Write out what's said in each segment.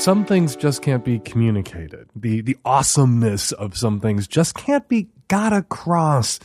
some things just can't be communicated. The the awesomeness of some things just can't be got across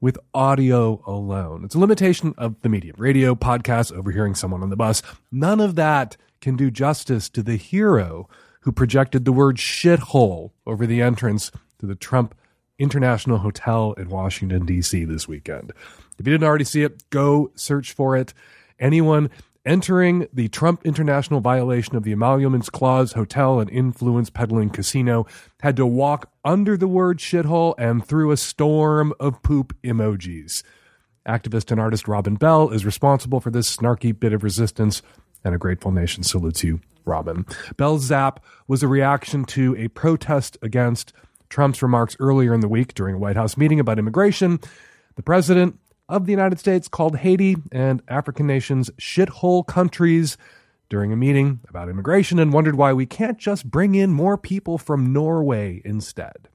with audio alone. It's a limitation of the medium. Radio, podcast, overhearing someone on the bus. None of that can do justice to the hero who projected the word shithole over the entrance to the Trump International Hotel in Washington, D.C. this weekend. If you didn't already see it, go search for it. Anyone entering the Trump International violation of the Emoluments Clause hotel and influence peddling casino had to walk under the word shithole and through a storm of poop emojis. Activist and artist Robin Bell is responsible for this snarky bit of resistance, and a grateful nation salutes you, Robin. Bell's zap was a reaction to a protest against Trump's remarks earlier in the week during a White House meeting about immigration. The president of the United States called Haiti and African nations shithole countries during a meeting about immigration and wondered why we can't just bring in more people from Norway instead.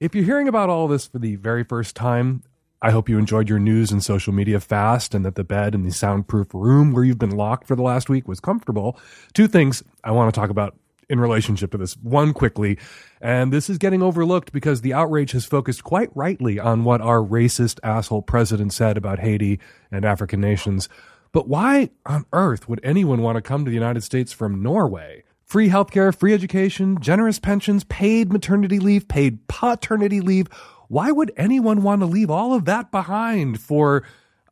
If you're hearing about all this for the very first time, I hope you enjoyed your news and social media fast and that the bed in the soundproof room where you've been locked for the last week was comfortable. Two things I want to talk about in relationship to this. One quickly, and this is getting overlooked because the outrage has focused quite rightly on what our racist asshole president said about Haiti and African nations. But why on earth would anyone want to come to the United States from Norway? Free healthcare, free education, generous pensions, paid maternity leave, paid paternity leave. Why would anyone want to leave all of that behind for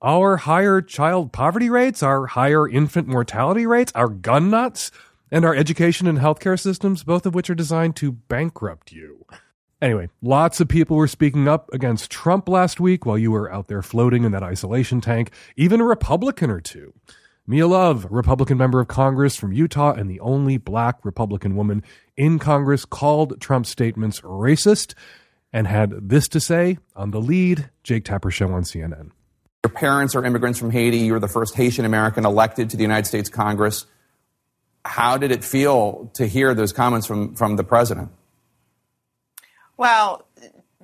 our higher child poverty rates, our higher infant mortality rates, our gun nuts? And our education and healthcare systems, both of which are designed to bankrupt you. Anyway, lots of people were speaking up against Trump last week while you were out there floating in that isolation tank, even a Republican or two. Mia Love, Republican member of Congress from Utah and the only black Republican woman in Congress, called Trump's statements racist and had this to say on the lead Jake Tapper show on CNN. Your parents are immigrants from Haiti. You were the first Haitian American elected to the United States Congress how did it feel to hear those comments from, from the president? Well,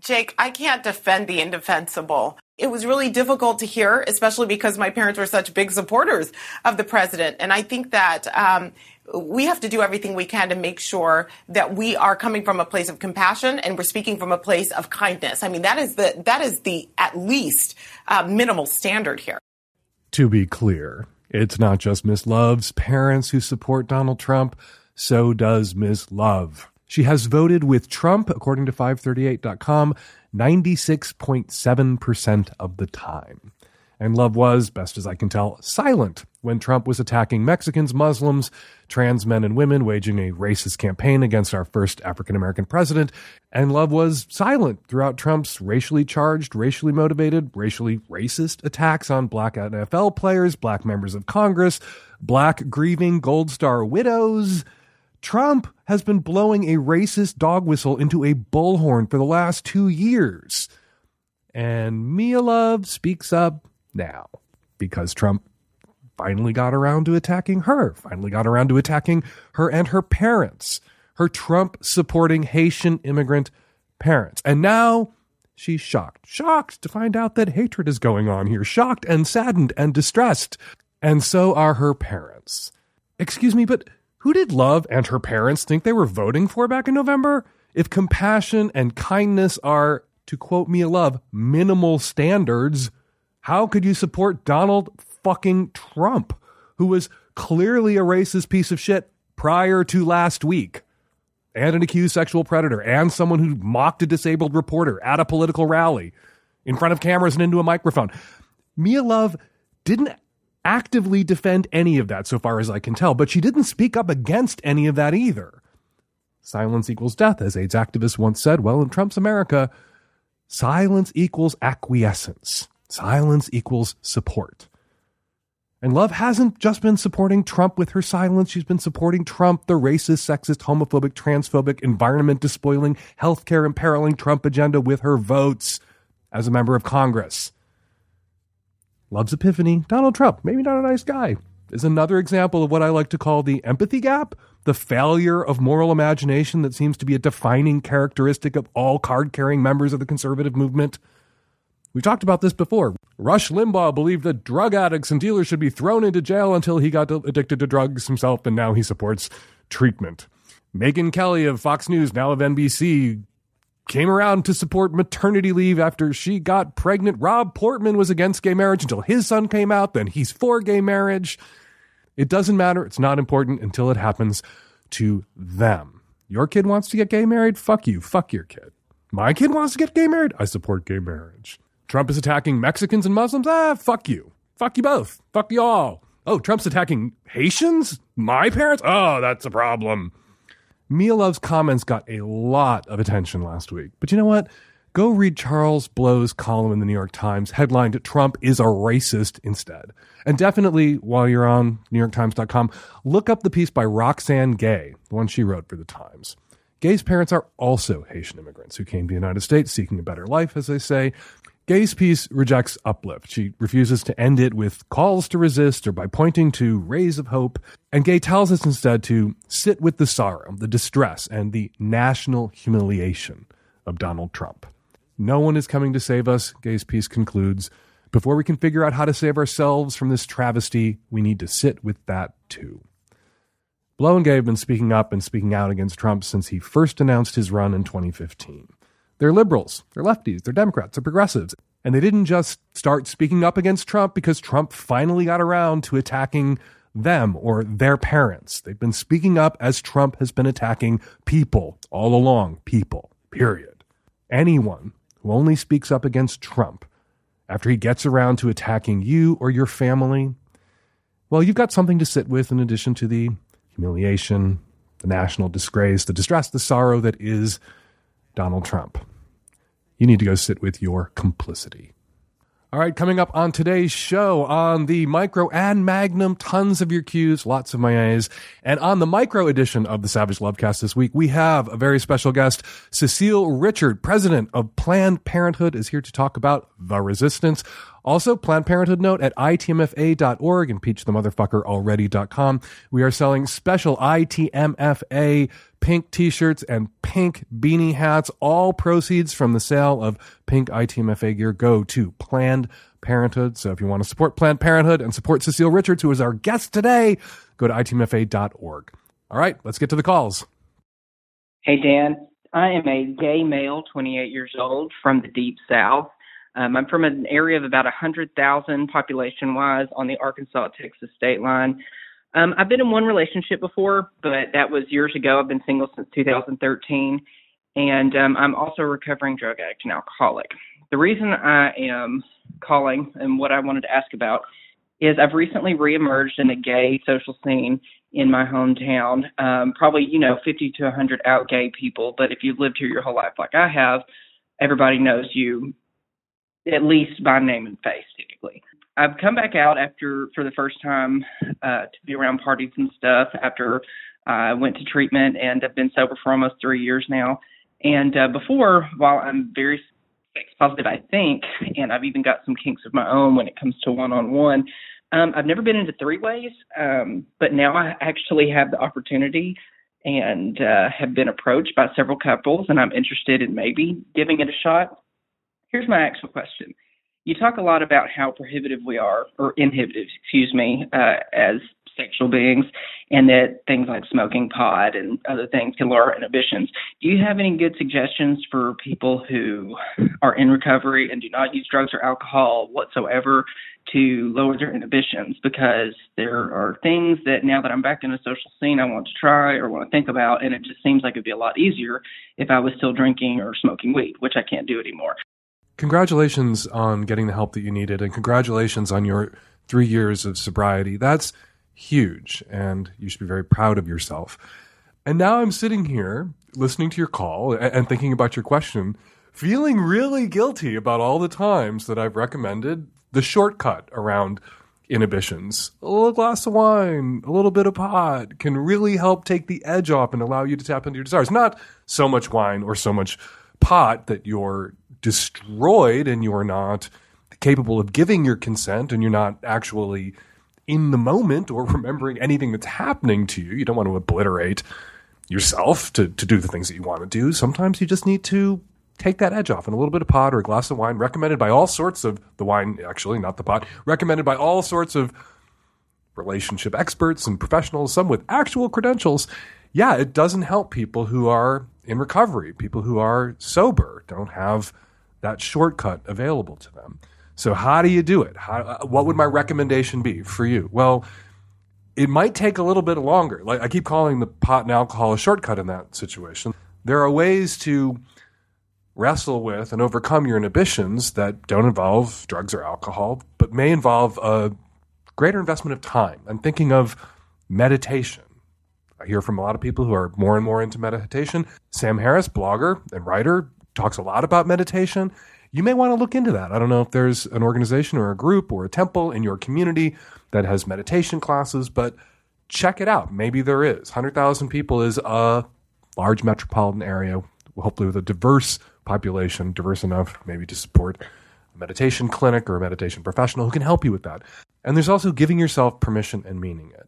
Jake, I can't defend the indefensible. It was really difficult to hear, especially because my parents were such big supporters of the president. And I think that um, we have to do everything we can to make sure that we are coming from a place of compassion and we're speaking from a place of kindness. I mean, that is the that is the at least uh, minimal standard here. To be clear, it's not just Miss Love's parents who support Donald Trump, so does Miss Love. She has voted with Trump, according to 538.com, 96.7% of the time. And Love was, best as I can tell, silent when Trump was attacking Mexicans, Muslims, trans men and women, waging a racist campaign against our first African American president. And Love was silent throughout Trump's racially charged, racially motivated, racially racist attacks on black NFL players, black members of Congress, black grieving Gold Star widows. Trump has been blowing a racist dog whistle into a bullhorn for the last two years. And Mia Love speaks up now because Trump finally got around to attacking her, finally got around to attacking her and her parents, her Trump supporting Haitian immigrant parents. And now she's shocked, shocked to find out that hatred is going on here, shocked and saddened and distressed. And so are her parents. Excuse me, but who did Love and her parents think they were voting for back in November? If compassion and kindness are, to quote Mia Love, minimal standards, how could you support Donald fucking Trump, who was clearly a racist piece of shit prior to last week, and an accused sexual predator, and someone who mocked a disabled reporter at a political rally in front of cameras and into a microphone. Mia Love didn't actively defend any of that, so far as I can tell, but she didn't speak up against any of that either. Silence equals death, as AIDS activists once said. Well, in Trump's America, silence equals acquiescence. Silence equals support. And Love hasn't just been supporting Trump with her silence. She's been supporting Trump, the racist, sexist, homophobic, transphobic, environment despoiling, healthcare imperiling Trump agenda with her votes as a member of Congress. Love's epiphany, Donald Trump, maybe not a nice guy, is another example of what I like to call the empathy gap, the failure of moral imagination that seems to be a defining characteristic of all card carrying members of the conservative movement. We've talked about this before. Rush Limbaugh believed that drug addicts and dealers should be thrown into jail until he got addicted to drugs himself, and now he supports treatment. Megyn Kelly of Fox News, now of NBC, came around to support maternity leave after she got pregnant. Rob Portman was against gay marriage until his son came out, then he's for gay marriage. It doesn't matter. It's not important until it happens to them. Your kid wants to get gay married? Fuck you. Fuck your kid. My kid wants to get gay married? I support gay marriage. Trump is attacking Mexicans and Muslims? Ah, fuck you. Fuck you both. Fuck you all. Oh, Trump's attacking Haitians? My parents? Oh, that's a problem. Mia Love's comments got a lot of attention last week. But you know what? Go read Charles Blow's column in the New York Times, headlined Trump is a racist instead. And definitely, while you're on NewYorkTimes.com, look up the piece by Roxane Gay, the one she wrote for the Times. Gay's parents are also Haitian immigrants who came to the United States seeking a better life, as they say, Gay's piece rejects uplift. She refuses to end it with calls to resist or by pointing to rays of hope. And Gay tells us instead to sit with the sorrow, the distress, and the national humiliation of Donald Trump. No one is coming to save us, Gay's piece concludes. Before we can figure out how to save ourselves from this travesty, we need to sit with that too. Blow and Gay have been speaking up and speaking out against Trump since he first announced his run in 2015. They're liberals, they're lefties, they're Democrats, they're progressives. And they didn't just start speaking up against Trump because Trump finally got around to attacking them or their parents. They've been speaking up as Trump has been attacking people all along. People, period. Anyone who only speaks up against Trump after he gets around to attacking you or your family, well, you've got something to sit with in addition to the humiliation, the national disgrace, the distress, the sorrow that is Donald Trump. You need to go sit with your complicity. All right, coming up on today's show on the Micro and Magnum, tons of your cues, lots of my A's. And on the Micro edition of the Savage Lovecast this week, we have a very special guest. Cecile Richards, president of Planned Parenthood, is here to talk about the resistance. Also, Planned Parenthood note at itmfa.org and impeachthemotherfuckeralready.com. We are selling special ITMFA pink t-shirts and pink beanie hats. All proceeds from the sale of pink ITMFA gear go to Planned Parenthood. So if you want to support Planned Parenthood and support Cecile Richards, who is our guest today, go to itmfa.org. All right, let's get to the calls. Hey, Dan. I am a gay male, 28 years old, from the Deep South. Um, I'm from an area of about 100,000 population wise on the Arkansas Texas state line. Um, I've been in one relationship before, but that was years ago. I've been single since 2013, and um, I'm also a recovering drug addict and alcoholic. The reason I am calling and what I wanted to ask about is I've recently reemerged in the gay social scene in my hometown. Um, probably, you know, 50 to 100 out gay people, but if you've lived here your whole life like I have, everybody knows you at least by name and face, typically. I've come back out after for the first time uh, to be around parties and stuff after I went to treatment and I've been sober for almost three years now. And uh, before, while I'm very sex positive, I think, and I've even got some kinks of my own when it comes to one on one. I've never been into three ways, um, but now I actually have the opportunity and uh, have been approached by several couples, and I'm interested in maybe giving it a shot. Here's my actual question. You talk a lot about how prohibitive we are, or inhibitive, excuse me, uh, as sexual beings, and that things like smoking pot and other things can lower inhibitions. Do you have any good suggestions for people who are in recovery and do not use drugs or alcohol whatsoever to lower their inhibitions? Because there are things that now that I'm back in a social scene, I want to try or want to think about, and it just seems like it'd be a lot easier if I was still drinking or smoking weed, which I can't do anymore congratulations on getting the help that you needed and congratulations on your three years of sobriety. That's huge and you should be very proud of yourself. And now I'm sitting here listening to your call and thinking about your question, feeling really guilty about all the times that I've recommended the shortcut around inhibitions. A little glass of wine, a little bit of pot can really help take the edge off and allow you to tap into your desires. Not so much wine or so much pot that you're destroyed and you're not capable of giving your consent and you're not actually in the moment or remembering anything that's happening to you. You don't want to obliterate yourself to, to do the things that you want to do. Sometimes you just need to take that edge off and a little bit of pot or a glass of wine recommended by all sorts of the wine actually not the pot recommended by all sorts of relationship experts and professionals some with actual credentials yeah it doesn't help people who are in recovery people who are sober don't have that shortcut available to them so how do you do it how, uh, what would my recommendation be for you well it might take a little bit longer like i keep calling the pot and alcohol a shortcut in that situation there are ways to wrestle with and overcome your inhibitions that don't involve drugs or alcohol, but may involve a greater investment of time. I'm thinking of meditation. I hear from a lot of people who are more and more into meditation. Sam Harris, blogger and writer, talks a lot about meditation. You may want to look into that. I don't know if there's an organization or a group or a temple in your community that has meditation classes, but check it out. Maybe there is. 100,000 people is a large metropolitan area, hopefully with a diverse population, diverse enough maybe to support a meditation clinic or a meditation professional who can help you with that. And there's also giving yourself permission and meaning it.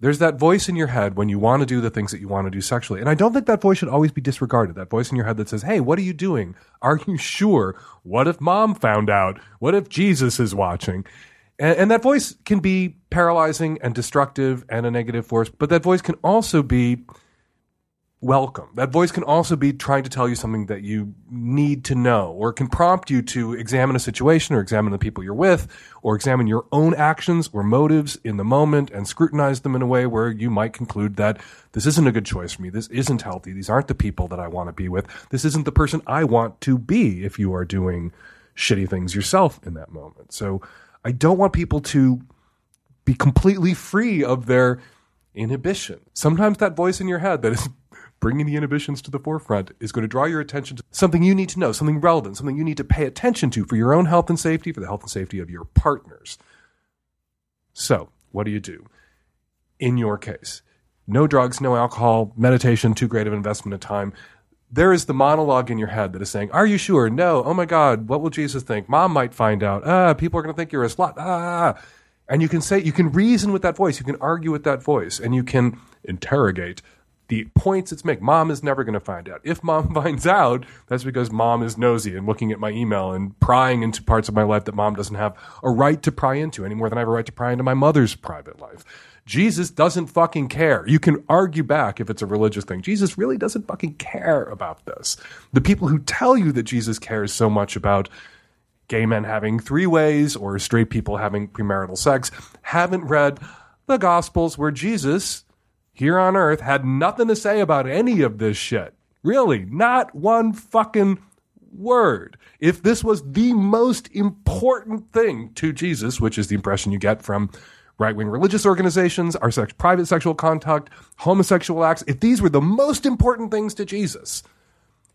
There's that voice in your head when you want to do the things that you want to do sexually. And I don't think that voice should always be disregarded. That voice in your head that says, Hey, what are you doing? Are you sure? What if mom found out? What if Jesus is watching? And, and that voice can be paralyzing and destructive and a negative force, but that voice can also be welcome. That voice can also be trying to tell you something that you need to know, or can prompt you to examine a situation, or examine the people you're with, or examine your own actions or motives in the moment and scrutinize them in a way where you might conclude that this isn't a good choice for me. This isn't healthy. These aren't the people that I want to be with. This isn't the person I want to be if you are doing shitty things yourself in that moment. So I don't want people to be completely free of their inhibition. Sometimes that voice in your head that is bringing the inhibitions to the forefront is going to draw your attention to something you need to know, something relevant, something you need to pay attention to for your own health and safety, for the health and safety of your partners. So, what do you do? In your case, no drugs, no alcohol, meditation, too great of an investment of time. There is the monologue in your head that is saying, Are you sure? No. Oh my God. What will Jesus think? Mom might find out. Ah, people are going to think you're a slut. Ah. And you can say, you can reason with that voice. You can argue with that voice and you can interrogate the points it's making. Mom is never going to find out. If mom finds out, that's because mom is nosy and looking at my email and prying into parts of my life that mom doesn't have a right to pry into any more than I have a right to pry into my mother's private life. Jesus doesn't fucking care. You can argue back if it's a religious thing. Jesus really doesn't fucking care about this. The people who tell you that Jesus cares so much about gay men having three ways or straight people having premarital sex haven't read the Gospels where Jesus here on earth had nothing to say about any of this shit. Really, not one fucking word. If this was the most important thing to Jesus, which is the impression you get from right wing religious organizations, our sex, private sexual contact, homosexual acts, if these were the most important things to Jesus,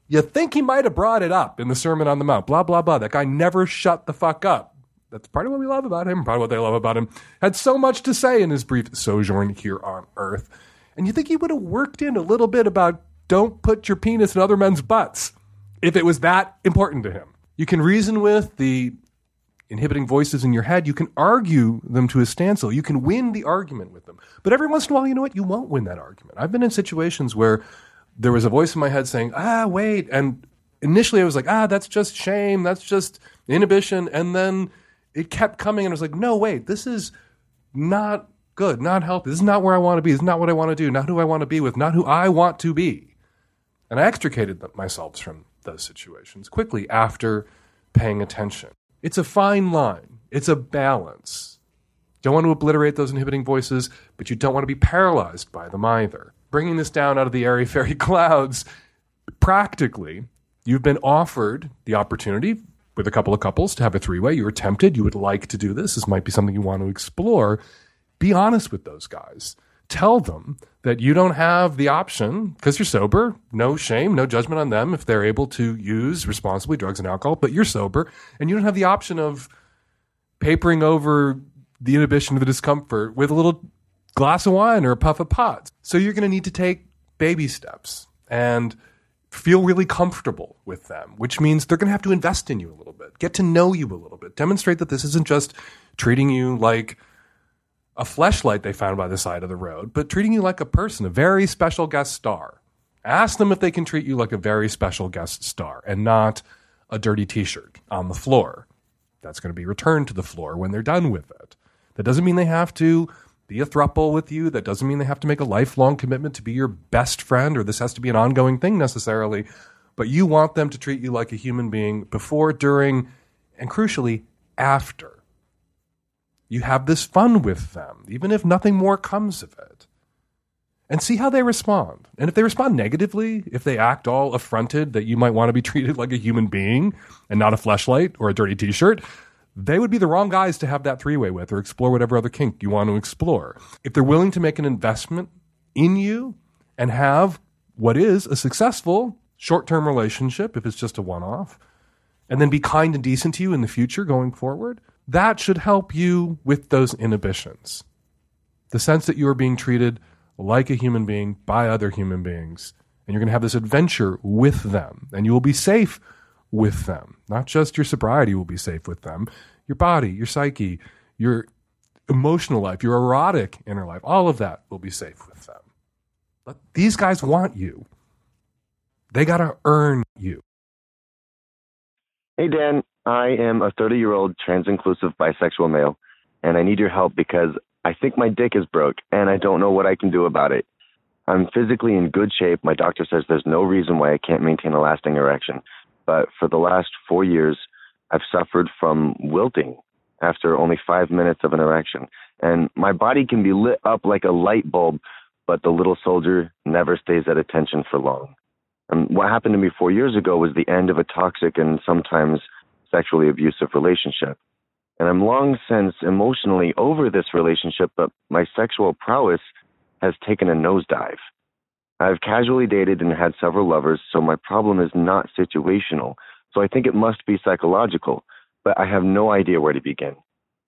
you think he might have brought it up in the Sermon on the Mount. Blah, blah, blah. That guy never shut the fuck up. That's part of what we love about him, part of what they love about him. Had so much to say in his brief sojourn here on earth. And you think he would have worked in a little bit about don't put your penis in other men's butts if it was that important to him. You can reason with the inhibiting voices in your head. You can argue them to a standstill. You can win the argument with them. But every once in a while, you know what? You won't win that argument. I've been in situations where there was a voice in my head saying, ah, wait. And initially I was like, ah, that's just shame. That's just inhibition. And then it kept coming and I was like, no, wait, this is not good, not healthy. This is not where I want to be. This is not what I want to do. Not who I want to be with. Not who I want to be. And I extricated myself from those situations quickly after paying attention. It's a fine line. It's a balance. You Don't want to obliterate those inhibiting voices, but you don't want to be paralyzed by them either. Bringing this down out of the airy fairy clouds, practically, you've been offered the opportunity with a couple of couples to have a three way. You were tempted. You would like to do this. This might be something you want to explore be honest with those guys. Tell them that you don't have the option because you're sober. No shame, no judgment on them if they're able to use responsibly drugs and alcohol, but you're sober and you don't have the option of papering over the inhibition of the discomfort with a little glass of wine or a puff of pot. So you're going to need to take baby steps and feel really comfortable with them, which means they're going to have to invest in you a little bit, get to know you a little bit, demonstrate that this isn't just treating you like a fleshlight they found by the side of the road, but treating you like a person, a very special guest star. Ask them if they can treat you like a very special guest star and not a dirty t shirt on the floor. That's going to be returned to the floor when they're done with it. That doesn't mean they have to be a thruple with you. That doesn't mean they have to make a lifelong commitment to be your best friend or this has to be an ongoing thing necessarily. But you want them to treat you like a human being before, during, and crucially, after. You have this fun with them, even if nothing more comes of it. And see how they respond. And if they respond negatively, if they act all affronted that you might want to be treated like a human being and not a fleshlight or a dirty t shirt, they would be the wrong guys to have that three way with or explore whatever other kink you want to explore. If they're willing to make an investment in you and have what is a successful short term relationship, if it's just a one off, and then be kind and decent to you in the future going forward, that should help you with those inhibitions. The sense that you are being treated like a human being by other human beings, and you're going to have this adventure with them, and you will be safe with them. Not just your sobriety will be safe with them, your body, your psyche, your emotional life, your erotic inner life, all of that will be safe with them. But these guys want you. They got to earn you. Hey, Dan. I am a 30 year old trans inclusive bisexual male, and I need your help because I think my dick is broke and I don't know what I can do about it. I'm physically in good shape. My doctor says there's no reason why I can't maintain a lasting erection but for the last four years, I've suffered from wilting after only five minutes of an erection. And my body can be lit up like a light bulb, but the little soldier never stays at attention for long. And what happened to me four years ago was the end of a toxic and sometimes sexually abusive relationship. And I'm long since emotionally over this relationship, but my sexual prowess has taken a nosedive. I've casually dated and had several lovers, so my problem is not situational. So I think it must be psychological, but I have no idea where to begin.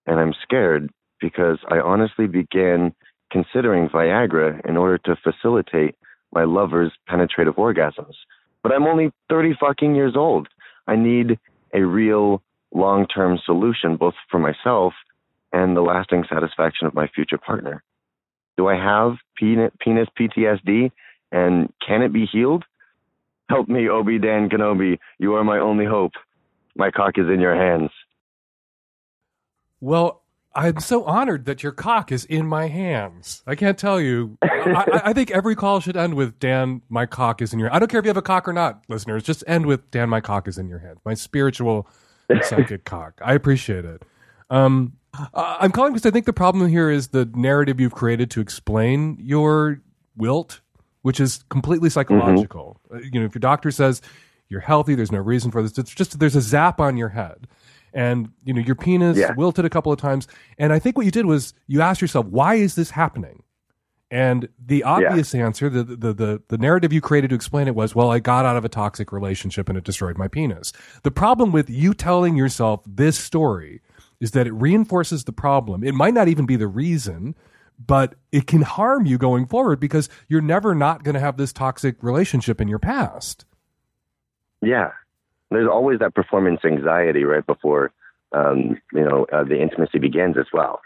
And I'm scared because I honestly began considering Viagra in order to facilitate my lover's penetrative orgasms. But I'm only 30 fucking years old. I need a real long term solution, both for myself and the lasting satisfaction of my future partner. Do I have penis PTSD? And can it be healed? Help me, Obi Dan Kenobi. You are my only hope. My cock is in your hands. Well, I'm so honored that your cock is in my hands. I can't tell you. I, I, think every call should end with Dan, my cock is in your. I don't care if you have a cock or not, listeners. Just end with Dan, my cock is in your hands. My spiritual psychic cock. I appreciate it. Um, I'm calling because I think the problem here is the narrative you've created to explain your wilt which is completely psychological. Mm-hmm. You know, if your doctor says you're healthy, there's no reason for this. It's just there's a zap on your head, and you know your penis yeah. wilted a couple of times. And I think what you did was you asked yourself, why is this happening? And the obvious yeah. answer, the, the the the narrative you created to explain it was, well, I got out of a toxic relationship and it destroyed my penis. The problem with you telling yourself this story is that it reinforces the problem. It might not even be the reason, but it can harm you going forward because you're never not going to have this toxic relationship in your past. Yeah. There's always that performance anxiety right before, um, you know, uh, the intimacy begins as well.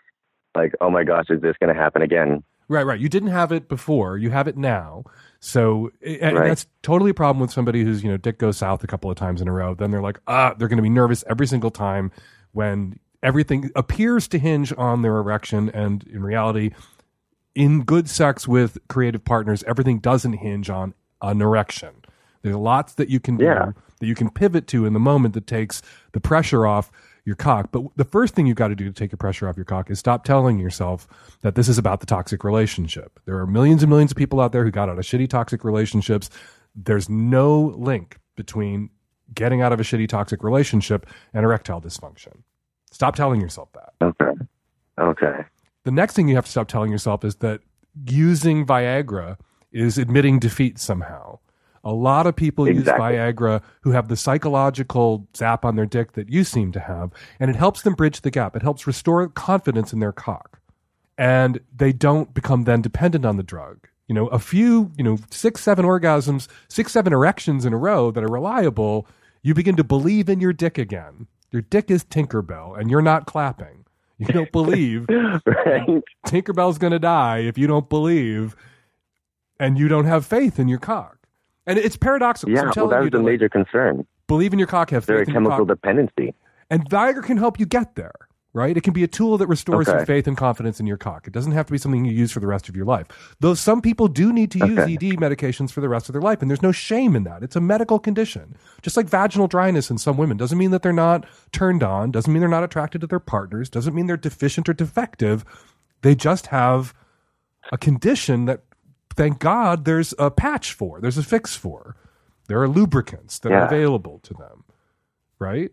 Like, oh my gosh, is this going to happen again? Right, right. You didn't have it before. You have it now. So and right. that's totally a problem with somebody who's, you know, dick goes south a couple of times in a row. Then they're like, ah, they're going to be nervous every single time when everything appears to hinge on their erection, and in reality, in good sex with creative partners, everything doesn't hinge on an erection. There's lots that you can yeah. do that you can pivot to in the moment that takes the pressure off your cock. But the first thing you've got to do to take the pressure off your cock is stop telling yourself that this is about the toxic relationship. There are millions and millions of people out there who got out of shitty toxic relationships. There's no link between getting out of a shitty toxic relationship and erectile dysfunction. Stop telling yourself that. Okay. Okay. The next thing you have to stop telling yourself is that using Viagra is admitting defeat somehow. A lot of people Exactly. use Viagra who have the psychological zap on their dick that you seem to have, and it helps them bridge the gap. It helps restore confidence in their cock. And they don't become then dependent on the drug. You know, a few, you know, six, seven orgasms, six, seven erections in a row that are reliable, you begin to believe in your dick again. Your dick is Tinkerbell, and you're not clapping. You don't believe right? Tinkerbell's going to die if you don't believe and you don't have faith in your cock. And it's paradoxical. Yeah, well, that was the to, like, major concern. believe in your cock, have faith in chemical dependency. And Viagra can help you get there, right? It can be a tool that restores your faith and confidence in your cock. It doesn't have to be something you use for the rest of your life. Though some people do need to use Okay. ED medications for the rest of their life, and there's no shame in that. It's a medical condition. Just like vaginal dryness in some women doesn't mean that they're not turned on, doesn't mean they're not attracted to their partners, doesn't mean they're deficient or defective. They just have a condition that thank God there's a patch for, there's a fix for. There are lubricants that are available to them, right?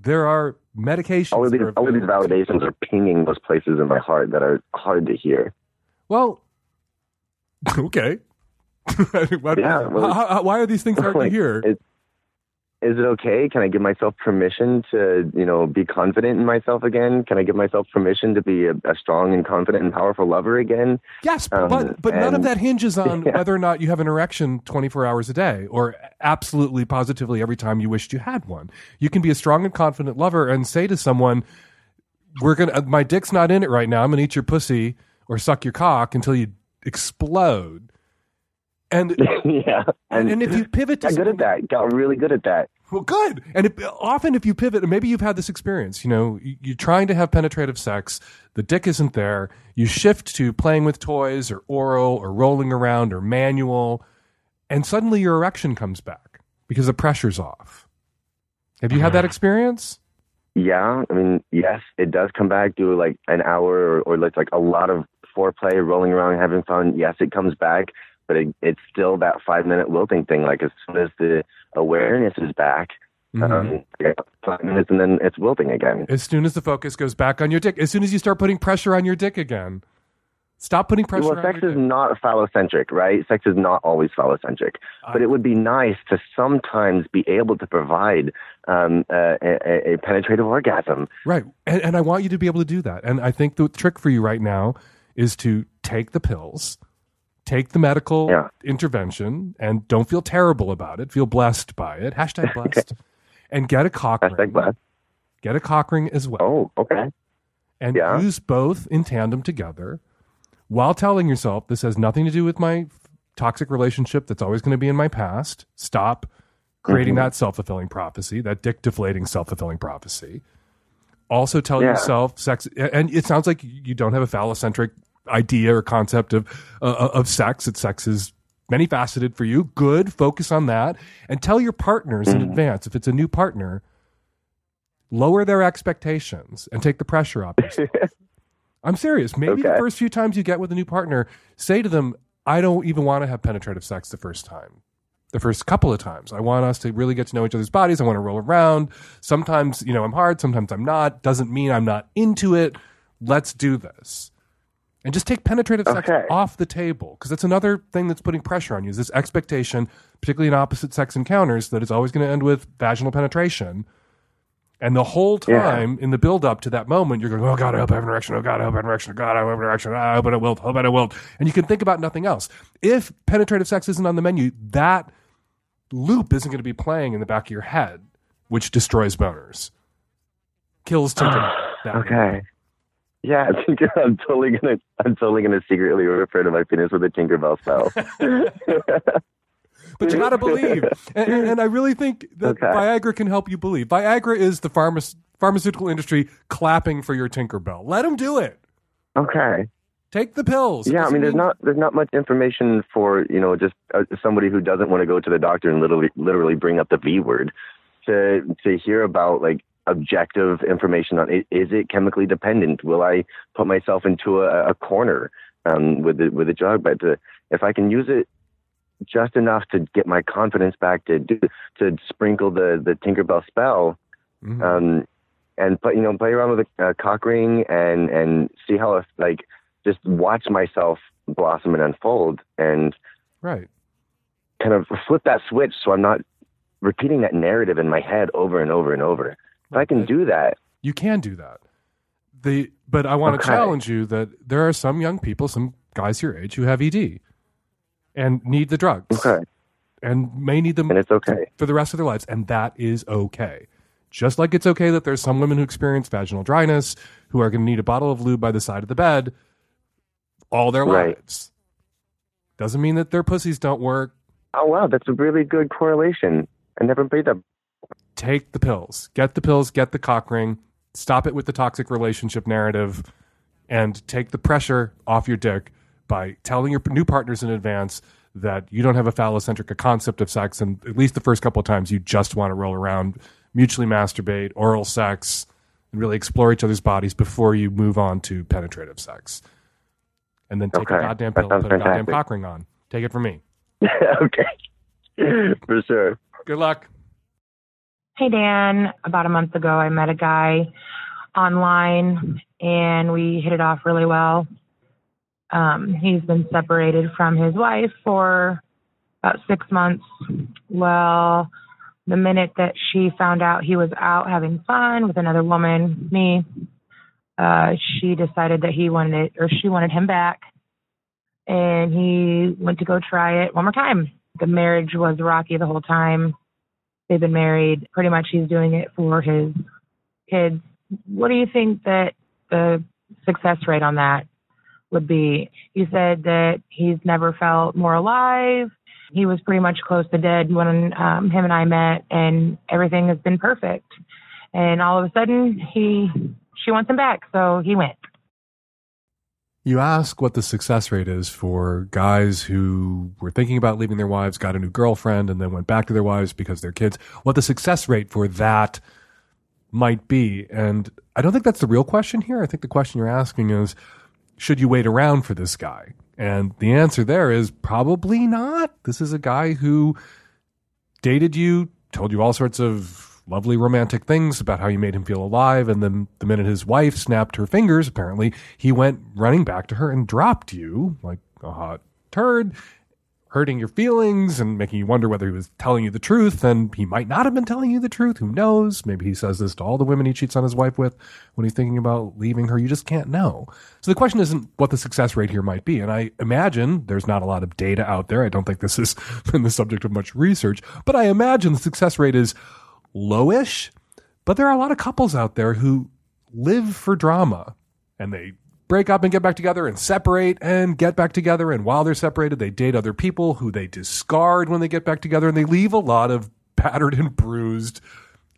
There are medications. All of these, all of these validations are pinging those places in my heart that are hard to hear. Well, okay. What- Yeah, well, how- how- why are these things hard to hear? Is, is it okay? Can I give myself permission to, you know, be confident in myself again? Can I give myself permission to be a, a strong and confident and powerful lover again? Yes, Um, but but none of that hinges on Yeah. whether or not you have an erection 24 hours a day or absolutely positively every time you wished you had one. You can be a strong and confident lover and say to someone, "We're going to my dick's not in it right now. I'm going to eat your pussy or suck your cock until you explode." And yeah. and, and if you pivot to got good at that. Got really good at that. Well, good. And if, often, if you pivot, and maybe you've had this experience, you know, you- you're trying to have penetrative sex, the dick isn't there. You shift to playing with toys or oral or rolling around or manual, and suddenly your erection comes back because the pressure's off. Have you had that experience? Yeah, I mean, yes, it does come back to like an hour or, or like like a lot of foreplay, rolling around, having fun. Yes, it comes back, but it, it's still that five minute wilting thing. Like as soon as the awareness is back, Mm-hmm. um, I five minutes and then it's wilting again. As soon as the focus goes back on your dick, as soon as you start putting pressure on your dick again, stop putting pressure Well, sex is dick. not phallocentric, right? Sex is not always phallocentric, but it would be nice to sometimes be able to provide um, a, a, a penetrative orgasm. Right. And, and I want you to be able to do that. And I think the trick for you right now is to take the pills, take the medical Yeah. intervention, and don't feel terrible about it. Feel blessed by it. Hashtag blessed. and get a cock Hashtag ring. blessed. Get a cock ring as well. Oh, okay. and yeah. use both in tandem together while telling yourself this has nothing to do with my toxic relationship that's always going to be in my past. Stop creating Mm-hmm. that self fulfilling prophecy, that dick deflating self fulfilling prophecy. Also tell Yeah. yourself sex, and it sounds like you don't have a phallocentric idea or concept of uh, of sex. That sex is many faceted for you. Good, focus on that, and tell your partners Mm-hmm. in advance if it's a new partner. Lower their expectations and take the pressure off. I'm serious. Maybe the first few times you get with a new partner, say to them, I don't even want to have penetrative sex the first time. The first couple of times. I want us to really get to know each other's bodies. I want to roll around. Sometimes, you know, I'm hard, sometimes I'm not. Doesn't mean I'm not into it. Let's do this. And just take penetrative sex Okay. off the table because that's another thing that's putting pressure on you is this expectation, particularly in opposite sex encounters, that it's always going to end with vaginal penetration. And the whole Yeah. time in the build up to that moment, you're going, oh God, I hope I have an erection. Oh God, I hope I have an erection. Oh God, I hope I have an erection. Ah, I hope I will. Hope I will. And you can think about nothing else. If penetrative sex isn't on the menu, that loop isn't going to be playing in the back of your head, which destroys boners. Kills Tinkerbell. that way. Yeah, I think I'm totally gonna I'm totally gonna secretly refer to my penis with a Tinkerbell spell. But you got to believe. And, and, and I really think that Okay. Viagra can help you believe. Viagra is the pharma- pharmaceutical industry clapping for your Tinkerbell. Let them do it. okay. Take the pills. Yeah, I doesn't mean, there's not there's not much information for you know just uh, somebody who doesn't want to go to the doctor and literally literally bring up the V word to to hear about like objective information on it. Is it chemically dependent? Will I put myself into a, a corner um, with the with the drug? But to, if I can use it just enough to get my confidence back to do, to sprinkle the the Tinkerbell spell, Mhm. um, and play, you know, play around with a, a cock ring and and see how, if, like, just watch myself blossom and unfold. And Right. kind of flip that switch so I'm not repeating that narrative in my head over and over and over. If I can do that, You can do that. The but I want to Okay. challenge you that there are some young people, some guys your age, who have ED and need the drugs okay, and may need them and it's okay. for the rest of their lives, and that is okay. Just like it's okay that there's some women who experience vaginal dryness who are going to need a bottle of lube by the side of the bed all their Right. lives. Doesn't mean that their pussies don't work. Oh wow, that's a really good correlation. I never made that. Take the pills. Get the pills, get the cock ring, stop it with the toxic relationship narrative, and take the pressure off your dick by telling your new partners in advance that you don't have a phallocentric concept of sex, and at least the first couple of times you just want to roll around, mutually masturbate, oral sex, and really explore each other's bodies before you move on to penetrative sex. And then take a goddamn pill, and put a goddamn cock ring on. Take it from me. okay, for sure. Good luck. Hey Dan, about a month ago I met a guy online and we hit it off really well. Um, he's been separated from his wife for about six months. Well, the minute that she found out he was out having fun with another woman, me, uh, she decided that he wanted it or she wanted him back. And he went to go try it one more time. The marriage was rocky the whole time they've been married. Pretty much he's doing it for his kids. What do you think that the success rate on that would be? You said that he's never felt more alive. He was pretty much close to dead when um, him and I met, and everything has been perfect. And all of a sudden, he she wants him back, so he went. You ask what the success rate is for guys who were thinking about leaving their wives, got a new girlfriend, and then went back to their wives because they're kids. What the success rate for that might be. And I don't think that's the real question here. I think the question you're asking is should you wait around for this guy? And the answer there is probably not. This is a guy who dated you, told you all sorts of lovely romantic things about how you made him feel alive. And then the minute his wife snapped her fingers, apparently, he went running back to her and dropped you like a hot turd, hurting your feelings and making you wonder whether he was telling you the truth. And he might not have been telling you the truth. Who knows? Maybe he says this to all the women he cheats on his wife with when he's thinking about leaving her. You just can't know. So the question isn't what the success rate here might be. And I imagine there's not a lot of data out there. I don't think this has been the subject of much research, but I imagine the success rate is lowish. But there are a lot of couples out there who live for drama and they break up and get back together and separate and get back together. And while they're separated, they date other people who they discard when they get back together. And they leave a lot of battered and bruised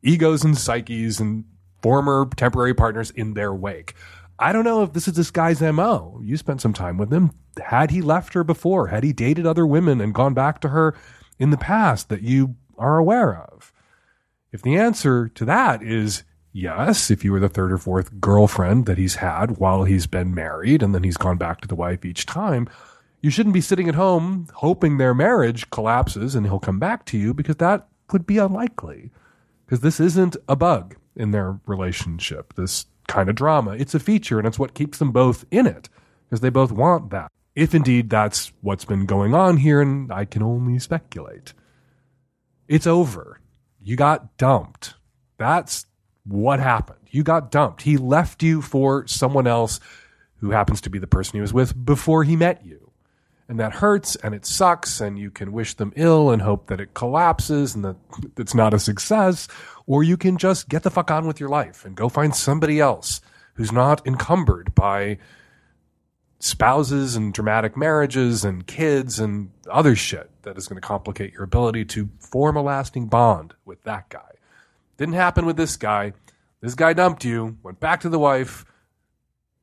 egos and psyches and former temporary partners in their wake. I don't know if this is this guy's MO. You spent some time with him. Had he left her before? Had he dated other women and gone back to her in the past that you are aware of? If the answer to that is yes, if you were the third or fourth girlfriend that he's had while he's been married and then he's gone back to the wife each time, you shouldn't be sitting at home hoping their marriage collapses and he'll come back to you because that would be unlikely. Because this isn't a bug in their relationship, this kind of drama. It's a feature and it's what keeps them both in it because they both want that. If indeed that's what's been going on here, and I can only speculate, it's over. You got dumped. That's what happened. You got dumped. He left you for someone else who happens to be the person he was with before he met you. And that hurts and it sucks, and you can wish them ill and hope that it collapses and that it's not a success. Or you can just get the fuck on with your life and go find somebody else who's not encumbered by spouses and dramatic marriages and kids and other shit that is going to complicate your ability to form a lasting bond with that guy. Didn't happen with this guy. This guy dumped you, went back to the wife,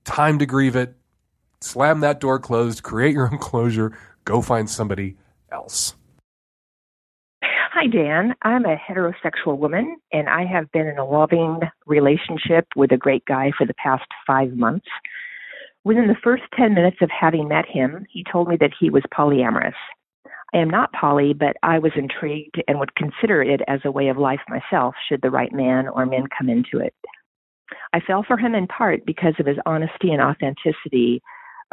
time to grieve it, slam that door closed, create your own closure, go find somebody else. Hi, Dan. I'm a heterosexual woman, and I have been in a loving relationship with a great guy for the past five months. Within the first 10 minutes of having met him, he told me that he was polyamorous. I am not poly, but I was intrigued and would consider it as a way of life myself should the right man or men come into it. I fell for him in part because of his honesty and authenticity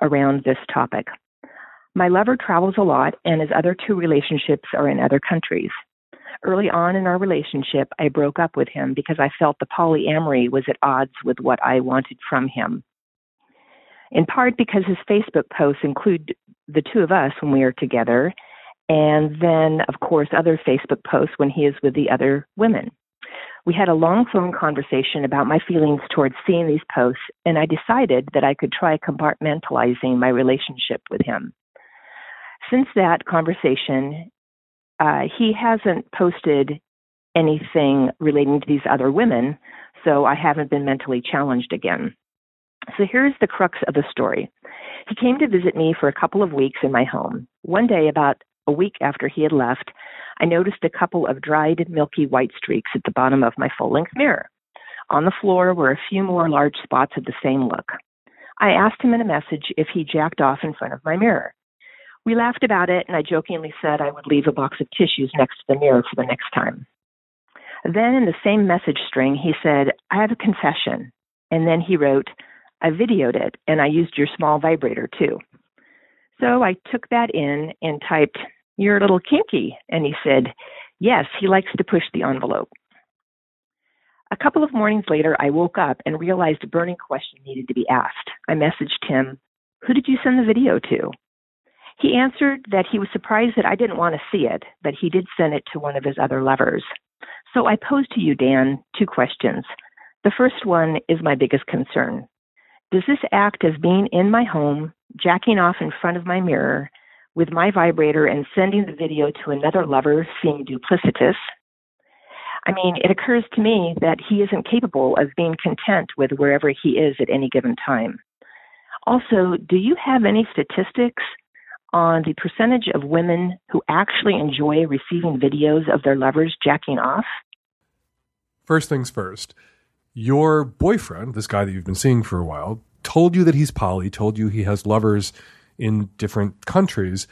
around this topic. My lover travels a lot, and his other two relationships are in other countries. Early on in our relationship, I broke up with him because I felt the polyamory was at odds with what I wanted from him. In part because his Facebook posts include the two of us when we are together, and then, of course, other Facebook posts when he is with the other women. We had a long phone conversation about my feelings towards seeing these posts, and I decided that I could try compartmentalizing my relationship with him. Since that conversation, uh, he hasn't posted anything relating to these other women, so I haven't been mentally challenged again. So here's the crux of the story. He came to visit me for a couple of weeks in my home. One day, about a week after he had left, I noticed a couple of dried, milky white streaks at the bottom of my full length mirror. On the floor were a few more large spots of the same look. I asked him in a message if he jacked off in front of my mirror. We laughed about it, and I jokingly said I would leave a box of tissues next to the mirror for the next time. Then, in the same message string, he said, I have a confession. And then he wrote, I videoed it, and I used your small vibrator too. So I took that in and typed, You're a little kinky. And he said, Yes, he likes to push the envelope. A couple of mornings later, I woke up and realized a burning question needed to be asked. I messaged him, Who did you send the video to? He answered that he was surprised that I didn't want to see it, but he did send it to one of his other lovers. So I pose to you, Dan, two questions. The first one is my biggest concern. Does this act of being in my home, jacking off in front of my mirror, with my vibrator and sending the video to another lover seem duplicitous? I mean, it occurs to me that he isn't capable of being content with wherever he is at any given time. Also, do you have any statistics on the percentage of women who actually enjoy receiving videos of their lovers jacking off? First things first, your boyfriend, this guy that you've been seeing for a while, told you that he's poly, told you he has lovers in different countries.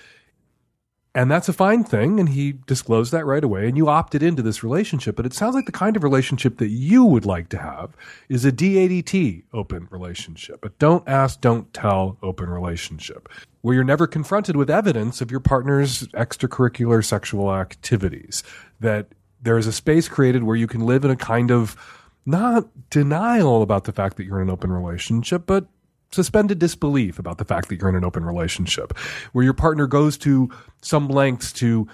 And that's a fine thing. And he disclosed that right away. And you opted into this relationship. But it sounds like the kind of relationship that you would like to have is a DADT open relationship. But don't ask, don't tell open relationship where you're never confronted with evidence of your partner's extracurricular sexual activities. That there is a space created where you can live in a kind of not denial about the fact that you're in an open relationship, but suspended disbelief about the fact that you're in an open relationship, where your partner goes to some lengths to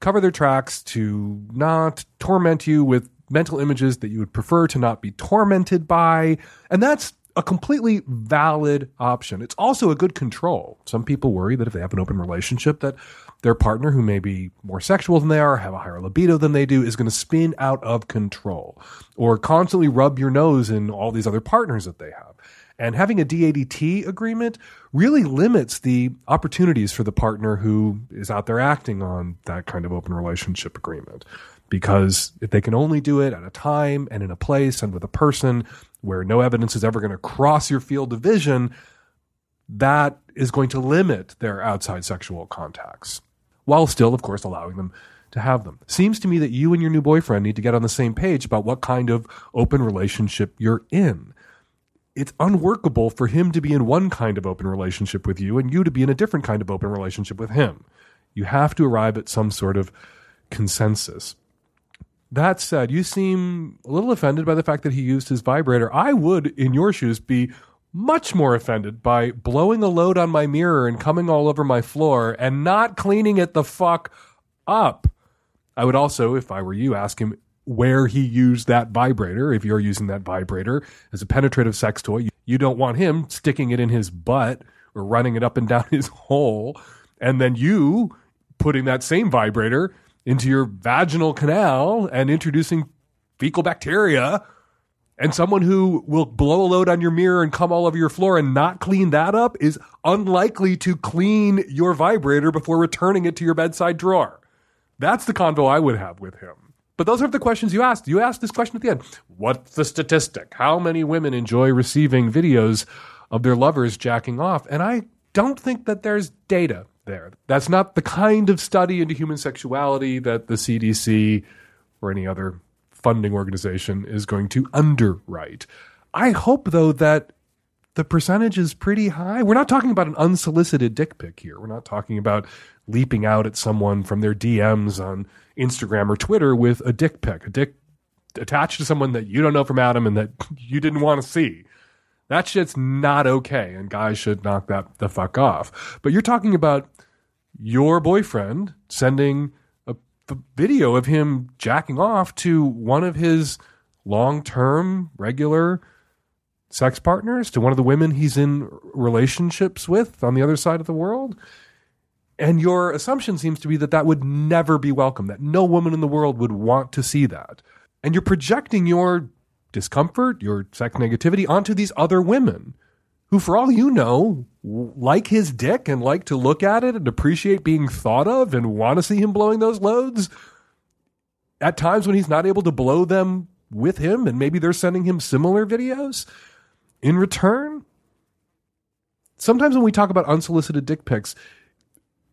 cover their tracks, to not torment you with mental images that you would prefer to not be tormented by. And that's a completely valid option. It's also a good control. Some people worry that if they have an open relationship, that their partner, who may be more sexual than they are, have a higher libido than they do, is going to spin out of control or constantly rub your nose in all these other partners that they have. And having a DADT agreement really limits the opportunities for the partner who is out there acting on that kind of open relationship agreement. Because if they can only do it at a time and in a place and with a person where no evidence is ever going to cross your field of vision, that is going to limit their outside sexual contacts, while still, of course, allowing them to have them. Seems to me that you and your new boyfriend need to get on the same page about what kind of open relationship you're in it's unworkable for him to be in one kind of open relationship with you and you to be in a different kind of open relationship with him. You have to arrive at some sort of consensus. That said, you seem a little offended by the fact that he used his vibrator. I would, in your shoes, be much more offended by blowing a load on my mirror and coming all over my floor and not cleaning it the fuck up. I would also, if I were you, ask him where he used that vibrator. If you're using that vibrator as a penetrative sex toy, you don't want him sticking it in his butt or running it up and down his hole. And then you putting that same vibrator into your vaginal canal and introducing fecal bacteria. And someone who will blow a load on your mirror and come all over your floor and not clean that up is unlikely to clean your vibrator before returning it to your bedside drawer. That's the convo I would have with him. But those are the questions you asked. You asked this question at the end. What's the statistic? How many women enjoy receiving videos of their lovers jacking off? And I don't think that there's data there. That's not the kind of study into human sexuality that the CDC or any other funding organization is going to underwrite. I hope, though, that the percentage is pretty high. We're not talking about an unsolicited dick pic here. We're not talking about leaping out at someone from their DMs on Instagram or Twitter with a dick pic, a dick attached to someone that you don't know from Adam and that you didn't want to see. That shit's not okay, and guys should knock that the fuck off. But you're talking about your boyfriend sending a video of him jacking off to one of his long term, regular sex partners, to one of the women he's in relationships with on the other side of the world. And your assumption seems to be that that would never be welcome, that no woman in the world would want to see that. And you're projecting your discomfort, your sex negativity onto these other women who, for all you know, like his dick and like to look at it and appreciate being thought of and want to see him blowing those loads. At times when he's not able to blow them with him, and maybe they're sending him similar videos in return. Sometimes when we talk about unsolicited dick pics,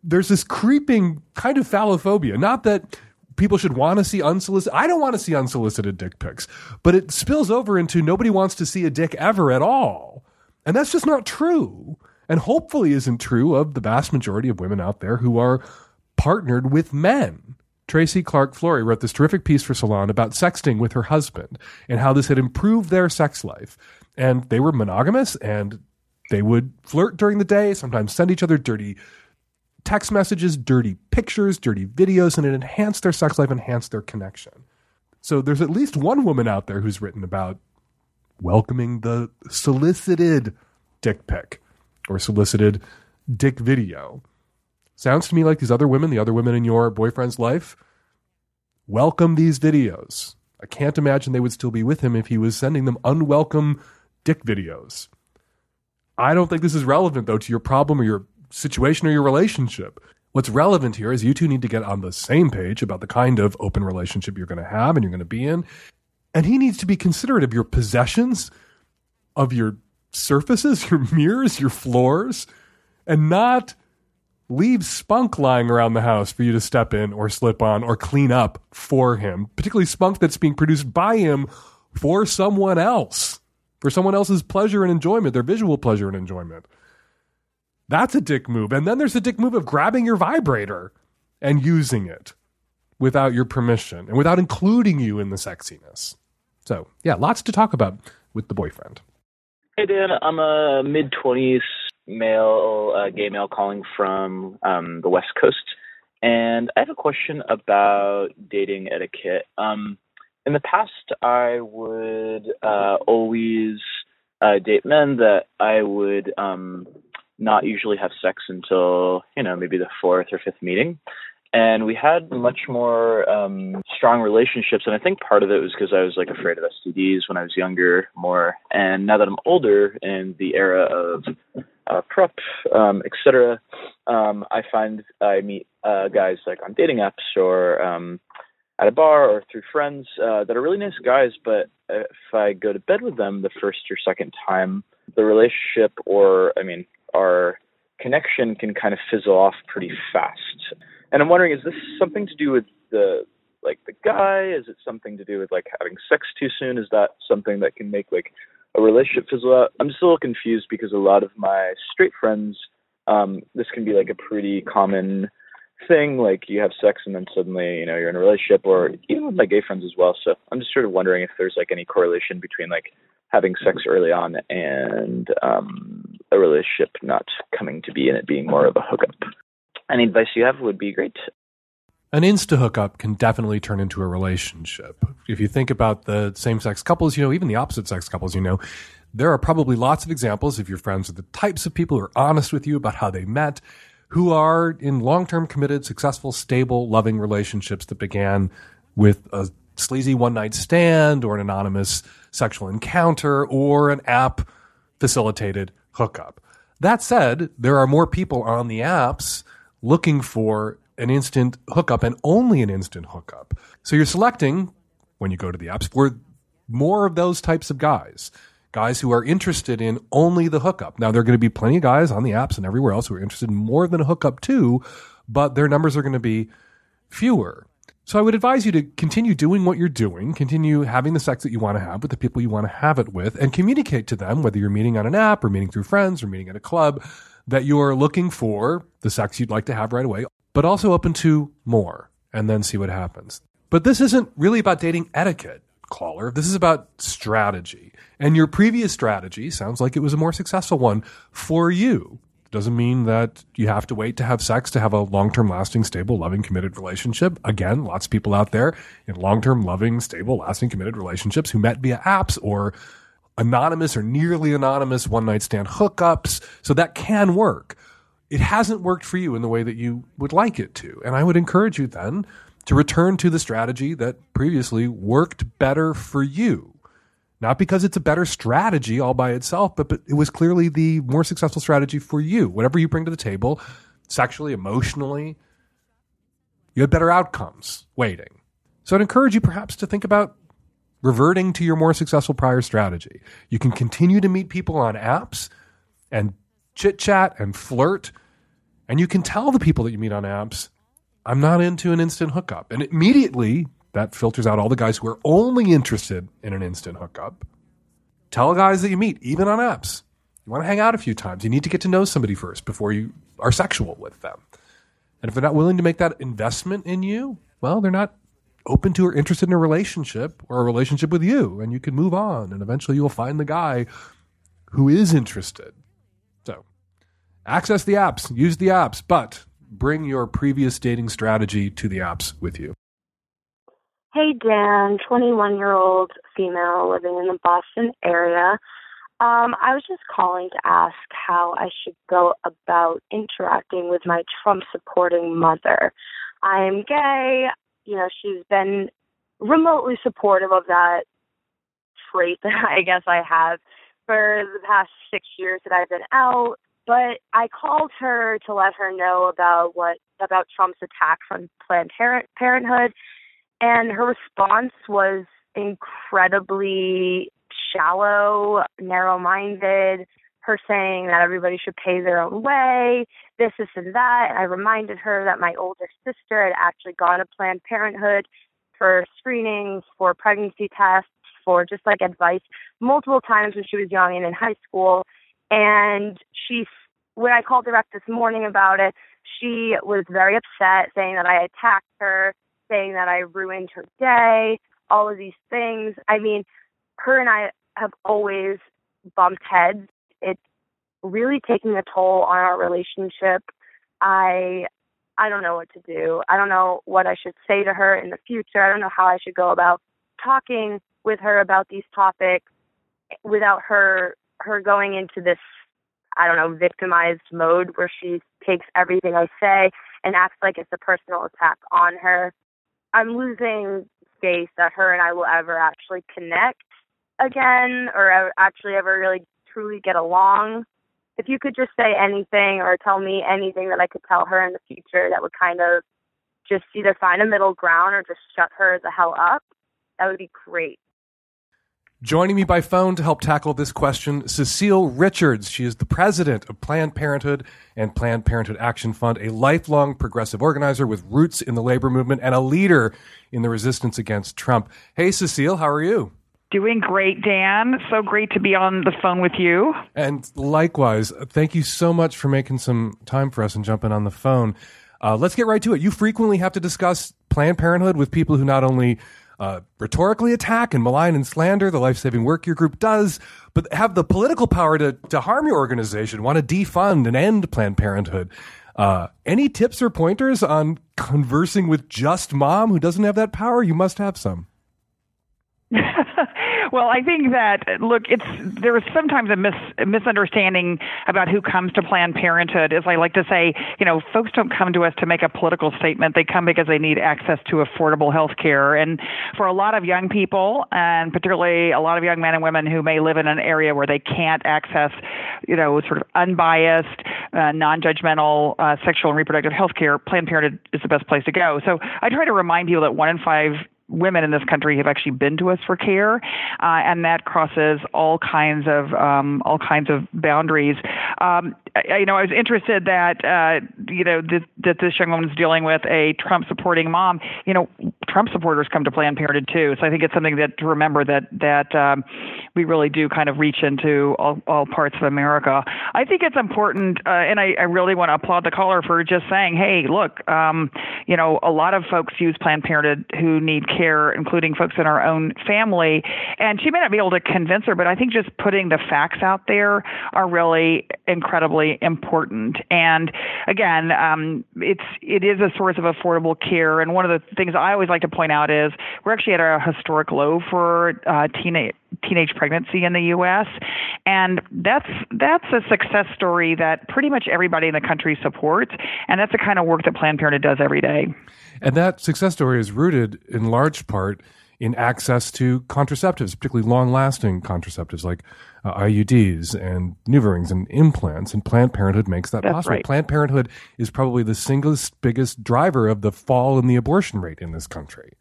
there's this creeping kind of phallophobia. Not that people should want to see unsolicited. I don't want to see unsolicited dick pics, but it spills over into nobody wants to see a dick ever at all. And that's just not true. And hopefully isn't true of the vast majority of women out there who are partnered with men. Tracy Clark Flory wrote this terrific piece for Salon about sexting with her husband and how this had improved their sex life. And they were monogamous and they would flirt during the day, sometimes send each other dirty text messages, dirty pictures, dirty videos, and it enhanced their sex life, enhanced their connection. So there's at least one woman out there who's written about welcoming the solicited dick pic or solicited dick video. Sounds to me like these other women, the other women in your boyfriend's life, welcome these videos. I can't imagine they would still be with him if he was sending them unwelcome dick videos. I don't think this is relevant, though, to your problem or your situation or your relationship. What's relevant here is you two need to get on the same page about the kind of open relationship you're going to have and you're going to be in. And he needs to be considerate of your possessions, of your surfaces, your mirrors, your floors, and not leave spunk lying around the house for you to step in or slip on or clean up for him, particularly spunk that's being produced by him for someone else, for someone else's pleasure and enjoyment, their visual pleasure and enjoyment. That's a dick move. And then there's the dick move of grabbing your vibrator and using it without your permission and without including you in the sexiness. So, yeah, lots to talk about with the boyfriend. Hey, Dan. I'm a mid 20s male, uh, gay male calling from um, the West Coast. And I have a question about dating etiquette. Um, in the past, I would uh, always uh, date men that I would um, not usually have sex until you know maybe the fourth or fifth meeting and we had much more um strong relationships. And i think part of it was because i was like afraid of stds when i was younger more. And now that i'm older in the era of uh PrEP um etc um i find i meet uh guys like on dating apps or um at a bar or through friends uh that are really nice guys. But if i go to bed with them the first or second time the relationship or i mean our connection can kind of fizzle off pretty fast. And I'm wondering, is this something to do with the like the guy? Is it something to do with like having sex too soon? Is that something that can make like a relationship fizzle out? I'm just a little confused because a lot of my straight friends, um, this can be like a pretty common thing. Like you have sex and then suddenly, you know, you're in a relationship or even with my gay friends as well. So I'm just sort of wondering if there's like any correlation between like having sex early on and um, a relationship not coming to be and it being more of a hookup. Any advice you have would be great. An insta hookup can definitely turn into a relationship. If you think about the same sex couples, you know, even the opposite sex couples, you know, there are probably lots of examples if your friends are the types of people who are honest with you about how they met, who are in long term committed, successful, stable, loving relationships that began with a sleazy one night stand or an anonymous sexual encounter or an app facilitated hookup. That said, there are more people on the apps looking for an instant hookup and only an instant hookup. So you're selecting, when you go to the apps, for more of those types of guys. Guys who are interested in only the hookup. Now, there are going to be plenty of guys on the apps and everywhere else who are interested in more than a hookup too, but their numbers are going to be fewer. So I would advise you to continue doing what you're doing, continue having the sex that you want to have with the people you want to have it with, and communicate to them, whether you're meeting on an app or meeting through friends or meeting at a club, that you're looking for the sex you'd like to have right away, but also open to more, and then see what happens. But this isn't really about dating etiquette, caller. This is about strategy. And your previous strategy sounds like it was a more successful one for you doesn't mean that you have to wait to have sex to have a long term, lasting, stable, loving, committed relationship. Again, lots of people out there in long term, loving, stable, lasting, committed relationships who met via apps or anonymous or nearly anonymous one night stand hookups. So that can work. It hasn't worked for you in the way that you would like it to. And I would encourage you then to return to the strategy that previously worked better for you not because it's a better strategy all by itself, but, but it was clearly the more successful strategy for you. Whatever you bring to the table, sexually, emotionally, you had better outcomes waiting. So I'd encourage you perhaps to think about reverting to your more successful prior strategy. You can continue to meet people on apps and chit chat and flirt, and you can tell the people that you meet on apps, I'm not into an instant hookup. And immediately that filters out all the guys who are only interested in an instant hookup. Tell guys that you meet, even on apps. You want to hang out a few times. You need to get to know somebody first before you are sexual with them. And if they're not willing to make that investment in you, well, they're not open to or interested in a relationship or a relationship with you. And you can move on. And eventually you will find the guy who is interested. So access the apps, use the apps, but bring your previous dating strategy to the apps with you. Hey, Dan, 21 year old female living in the Boston area. Um, I was just calling to ask how I should go about interacting with my Trump supporting mother. I am gay. You know, she's been remotely supportive of that trait that I guess I have for the past six years that I've been out. But I called her to let her know about what about Trump's attacks on Planned Parenthood and her response was incredibly shallow, narrow minded, her saying that everybody should pay their own way, this, this, and that. And I reminded her that my older sister had actually gone to Planned Parenthood for screenings, for pregnancy tests, for just like advice multiple times when she was young and in high school. And she, when I called her direct this morning about it, she was very upset, saying that I attacked her saying that I ruined her day, all of these things. I mean, her and I have always bumped heads. It's really taking a toll on our relationship. I I don't know what to do. I don't know what I should say to her in the future. I don't know how I should go about talking with her about these topics without her her going into this I don't know victimized mode where she takes everything I say and acts like it's a personal attack on her. I'm losing faith that her and I will ever actually connect again or actually ever really truly get along. If you could just say anything or tell me anything that I could tell her in the future that would kind of just either find a middle ground or just shut her the hell up, that would be great. Joining me by phone to help tackle this question, Cecile Richards. She is the president of Planned Parenthood and Planned Parenthood Action Fund, a lifelong progressive organizer with roots in the labor movement and a leader in the resistance against Trump. Hey, Cecile, how are you? Doing great, Dan. So great to be on the phone with you. And likewise, thank you so much for making some time for us and jumping on the phone. Uh, let's get right to it. You frequently have to discuss Planned Parenthood with people who not only uh, rhetorically attack and malign and slander the life saving work your group does, but have the political power to, to harm your organization, want to defund and end Planned Parenthood. Uh, any tips or pointers on conversing with just mom who doesn't have that power? You must have some. well, I think that look, it's there's sometimes a, mis, misunderstanding about who comes to Planned Parenthood. As I like to say, you know, folks don't come to us to make a political statement. They come because they need access to affordable health care. And for a lot of young people, and particularly a lot of young men and women who may live in an area where they can't access, you know, sort of unbiased, uh, non-judgmental uh, sexual and reproductive health care, Planned Parenthood is the best place to go. So I try to remind people that one in five women in this country have actually been to us for care, uh, and that crosses all kinds of um, all kinds of boundaries. Um, you know, I was interested that uh, you know that, that this young woman is dealing with a Trump supporting mom. You know, Trump supporters come to Planned Parenthood too, so I think it's something that to remember that that um, we really do kind of reach into all, all parts of America. I think it's important, uh, and I, I really want to applaud the caller for just saying, "Hey, look, um, you know, a lot of folks use Planned Parenthood who need care, including folks in our own family." And she may not be able to convince her, but I think just putting the facts out there are really incredibly important. And again, um, it's it is a source of affordable care. And one of the things I always like to point out is we're actually at a historic low for uh, teenage teenage pregnancy in the U.S. And that's that's a success story that pretty much everybody in the country supports, and that's the kind of work that Planned Parenthood does every day. And that success story is rooted in large part in access to contraceptives, particularly long-lasting contraceptives like uh, IUDs and NuvaRings and implants. And Planned Parenthood makes that That's possible. right. Planned Parenthood is probably the single biggest driver of the fall in the abortion rate in this country.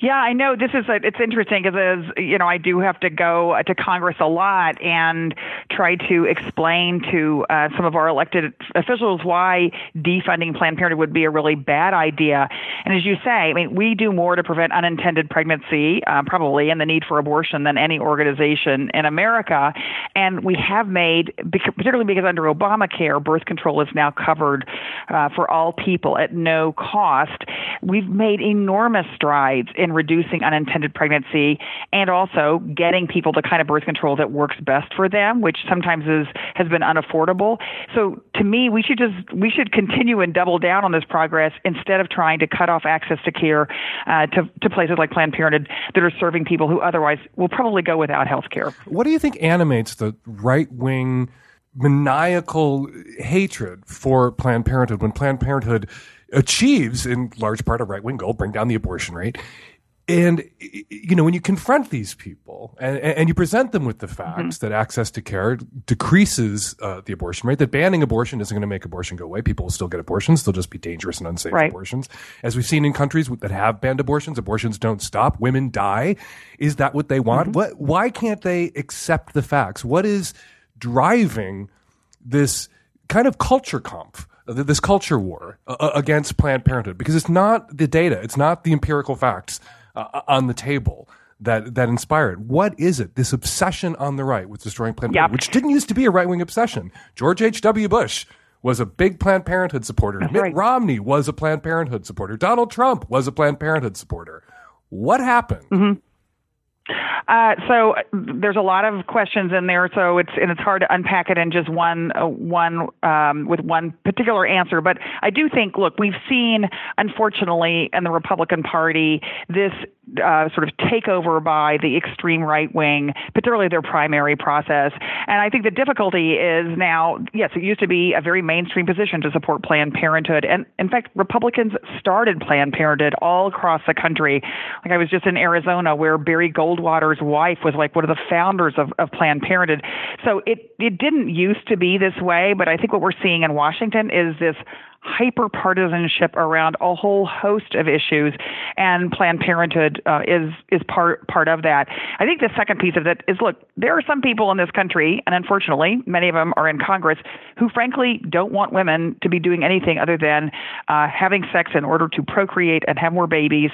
Yeah, I know this is a, it's interesting because you know I do have to go uh, to Congress a lot and try to explain to uh, some of our elected officials why defunding Planned Parenthood would be a really bad idea. And as you say, I mean, we do more to prevent unintended pregnancy, uh, probably, and the need for abortion than any organization in America. And we have made, particularly because under Obamacare, birth control is now covered uh, for all people at no cost. We've made enormous strides in reducing unintended pregnancy and also getting people the kind of birth control that works best for them, which sometimes is has been unaffordable. So to me, we should just we should continue and double down on this progress instead of trying to cut off access to care uh, to to places like Planned Parenthood that are serving people who otherwise will probably go without health care. What do you think animates the right wing maniacal hatred for Planned Parenthood when Planned Parenthood achieves, in large part, a right wing goal, bring down the abortion rate? And you know, when you confront these people and, and you present them with the facts that access to care decreases uh, the abortion rate, that banning abortion isn't going to make abortion go away. People will still get abortions; they'll just be dangerous and unsafe Right. abortions. As we've seen in countries that have banned abortions, abortions don't stop. Women die. Is that what they want? What? Why can't they accept the facts? What is driving this kind of culture comp? Th- This culture war uh, against Planned Parenthood because it's not the data, it's not the empirical facts uh, on the table that that inspire it. What is it? This obsession on the right with destroying Planned Parenthood, which didn't used to be a right wing obsession. George H. W. Bush was a big Planned Parenthood supporter. Mitt Romney was a Planned Parenthood supporter. Donald Trump was a Planned Parenthood supporter. What happened? Uh, so there's a lot of questions in there, so it's and it's hard to unpack it in just one uh, one um, with one particular answer. But I do think, look, we've seen, unfortunately, in the Republican Party, this uh, sort of takeover by the extreme right wing, particularly their primary process. And I think the difficulty is now, yes, it used to be a very mainstream position to support Planned Parenthood, and in fact, Republicans started Planned Parenthood all across the country. Like I was just in Arizona, where Barry Goldwater's wife was like one of the founders of, of Planned Parenthood. So it it didn't used to be this way, but I think what we're seeing in Washington is this hyper partisanship around a whole host of issues, and Planned Parenthood uh, is is part part of that. I think the second piece of it is look, there are some people in this country, and unfortunately, many of them are in Congress, who frankly don't want women to be doing anything other than uh, having sex in order to procreate and have more babies.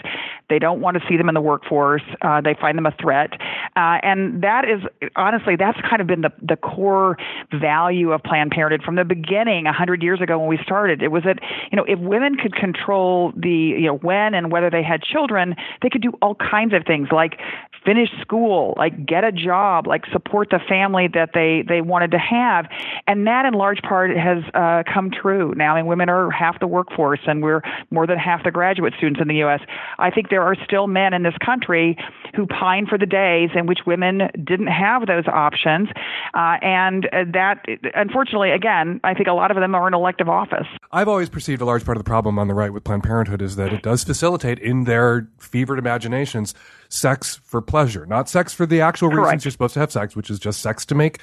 They don't want to see them in the workforce. Uh, they find them a threat, uh, and that is honestly that's kind of been the the core value of Planned Parenthood from the beginning. Hundred years ago when we started, it was that you know if women could control the you know when and whether they had children, they could do all kinds of things like finish school, like get a job, like support the family that they they wanted to have, and that in large part has uh, come true now. I mean, women are half the workforce, and we're more than half the graduate students in the U.S. I think there are still men in this country who pine for the days in which women didn't have those options, uh, and uh, that unfortunately, again, I think a lot of them are in elective office. I've always perceived a large part of the problem on the right with Planned Parenthood is that it does facilitate in their fevered imaginations sex for pleasure, not sex for the actual reasons you're supposed to have sex, which is just sex to make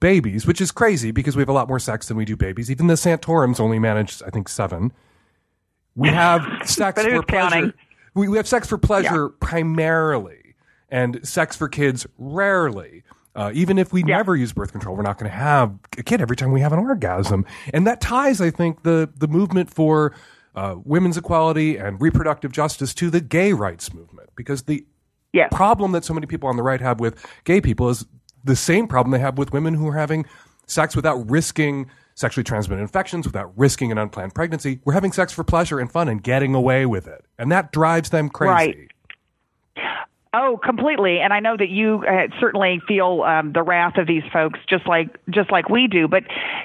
babies, which is crazy because we have a lot more sex than we do babies. Even the Santorums only manage, I think, seven. We have sex for pleasure. We, we have sex for pleasure primarily, and sex for kids rarely. Uh, even if we never use birth control, we're not going to have a kid every time we have an orgasm. And that ties, I think, the, the movement for uh, women's equality and reproductive justice to the gay rights movement. Because the problem that so many people on the right have with gay people is the same problem they have with women who are having sex without risking sexually transmitted infections, without risking an unplanned pregnancy. We're having sex for pleasure and fun and getting away with it. And that drives them crazy. Right. Oh, completely. And I know that you uh, certainly feel um, the wrath of these folks, just like just like we do. But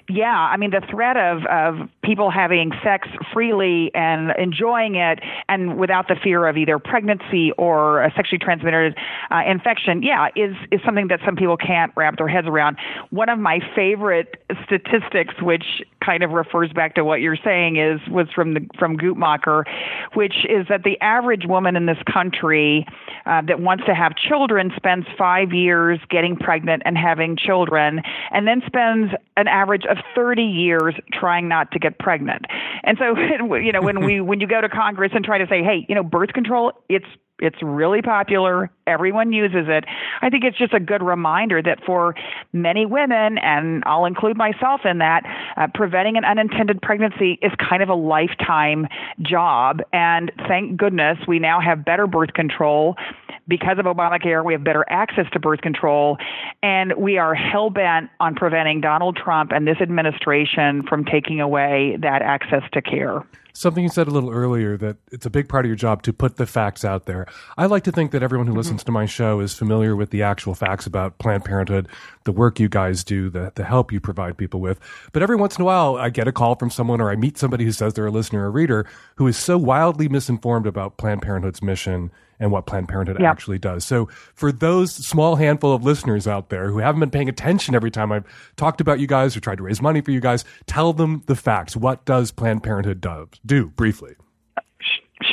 yeah, I mean, the threat of of people having sex freely and enjoying it, and without the fear of either pregnancy or a sexually transmitted uh, infection, yeah, is is something that some people can't wrap their heads around. One of my favorite statistics, which kind of refers back to what you're saying, is was from the from Guttmacher, which is that the average woman in this country uh, that wants to have children spends five years getting pregnant and having children, and then spends an average of 30 years trying not to get pregnant. And so, you know, when we when you go to Congress and try to say, hey, you know, birth control, it's it's really popular. Everyone uses it. I think it's just a good reminder that for many women, and I'll include myself in that, uh, preventing an unintended pregnancy is kind of a lifetime job. And thank goodness we now have better birth control. Because of Obamacare, we have better access to birth control, and we are hell bent on preventing Donald Trump and this administration from taking away that access to care. Something you said a little earlier that it's a big part of your job to put the facts out there. I like to think that everyone who mm-hmm. listens to my show is familiar with the actual facts about Planned Parenthood, the work you guys do, the, the help you provide people with. But every once in a while, I get a call from someone or I meet somebody who says they're a listener or a reader who is so wildly misinformed about Planned Parenthood's mission and what Planned Parenthood Yep. actually does. So for those small handful of listeners out there who haven't been paying attention every time I've talked about you guys or tried to raise money for you guys, tell them the facts. What does Planned Parenthood do, do briefly?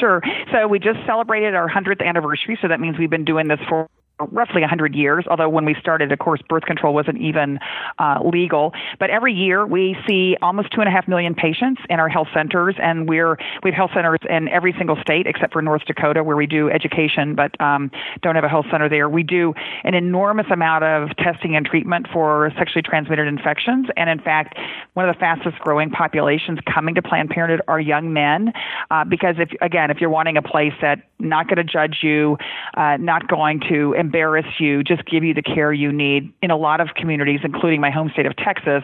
Sure. So we just celebrated our 100th anniversary, so that means we've been doing this for roughly 100 years, although when we started, of course, birth control wasn't even uh, legal. But every year we see almost two and a half million patients in our health centers, and we're we have health centers in every single state except for North Dakota, where we do education, but um, don't have a health center there. We do an enormous amount of testing and treatment for sexually transmitted infections, and in fact, one of the fastest growing populations coming to Planned Parenthood are young men, uh, because if again, if you're wanting a place that not going to judge you, uh, not going to embarrass you, just give you the care you need. In a lot of communities, including my home state of Texas,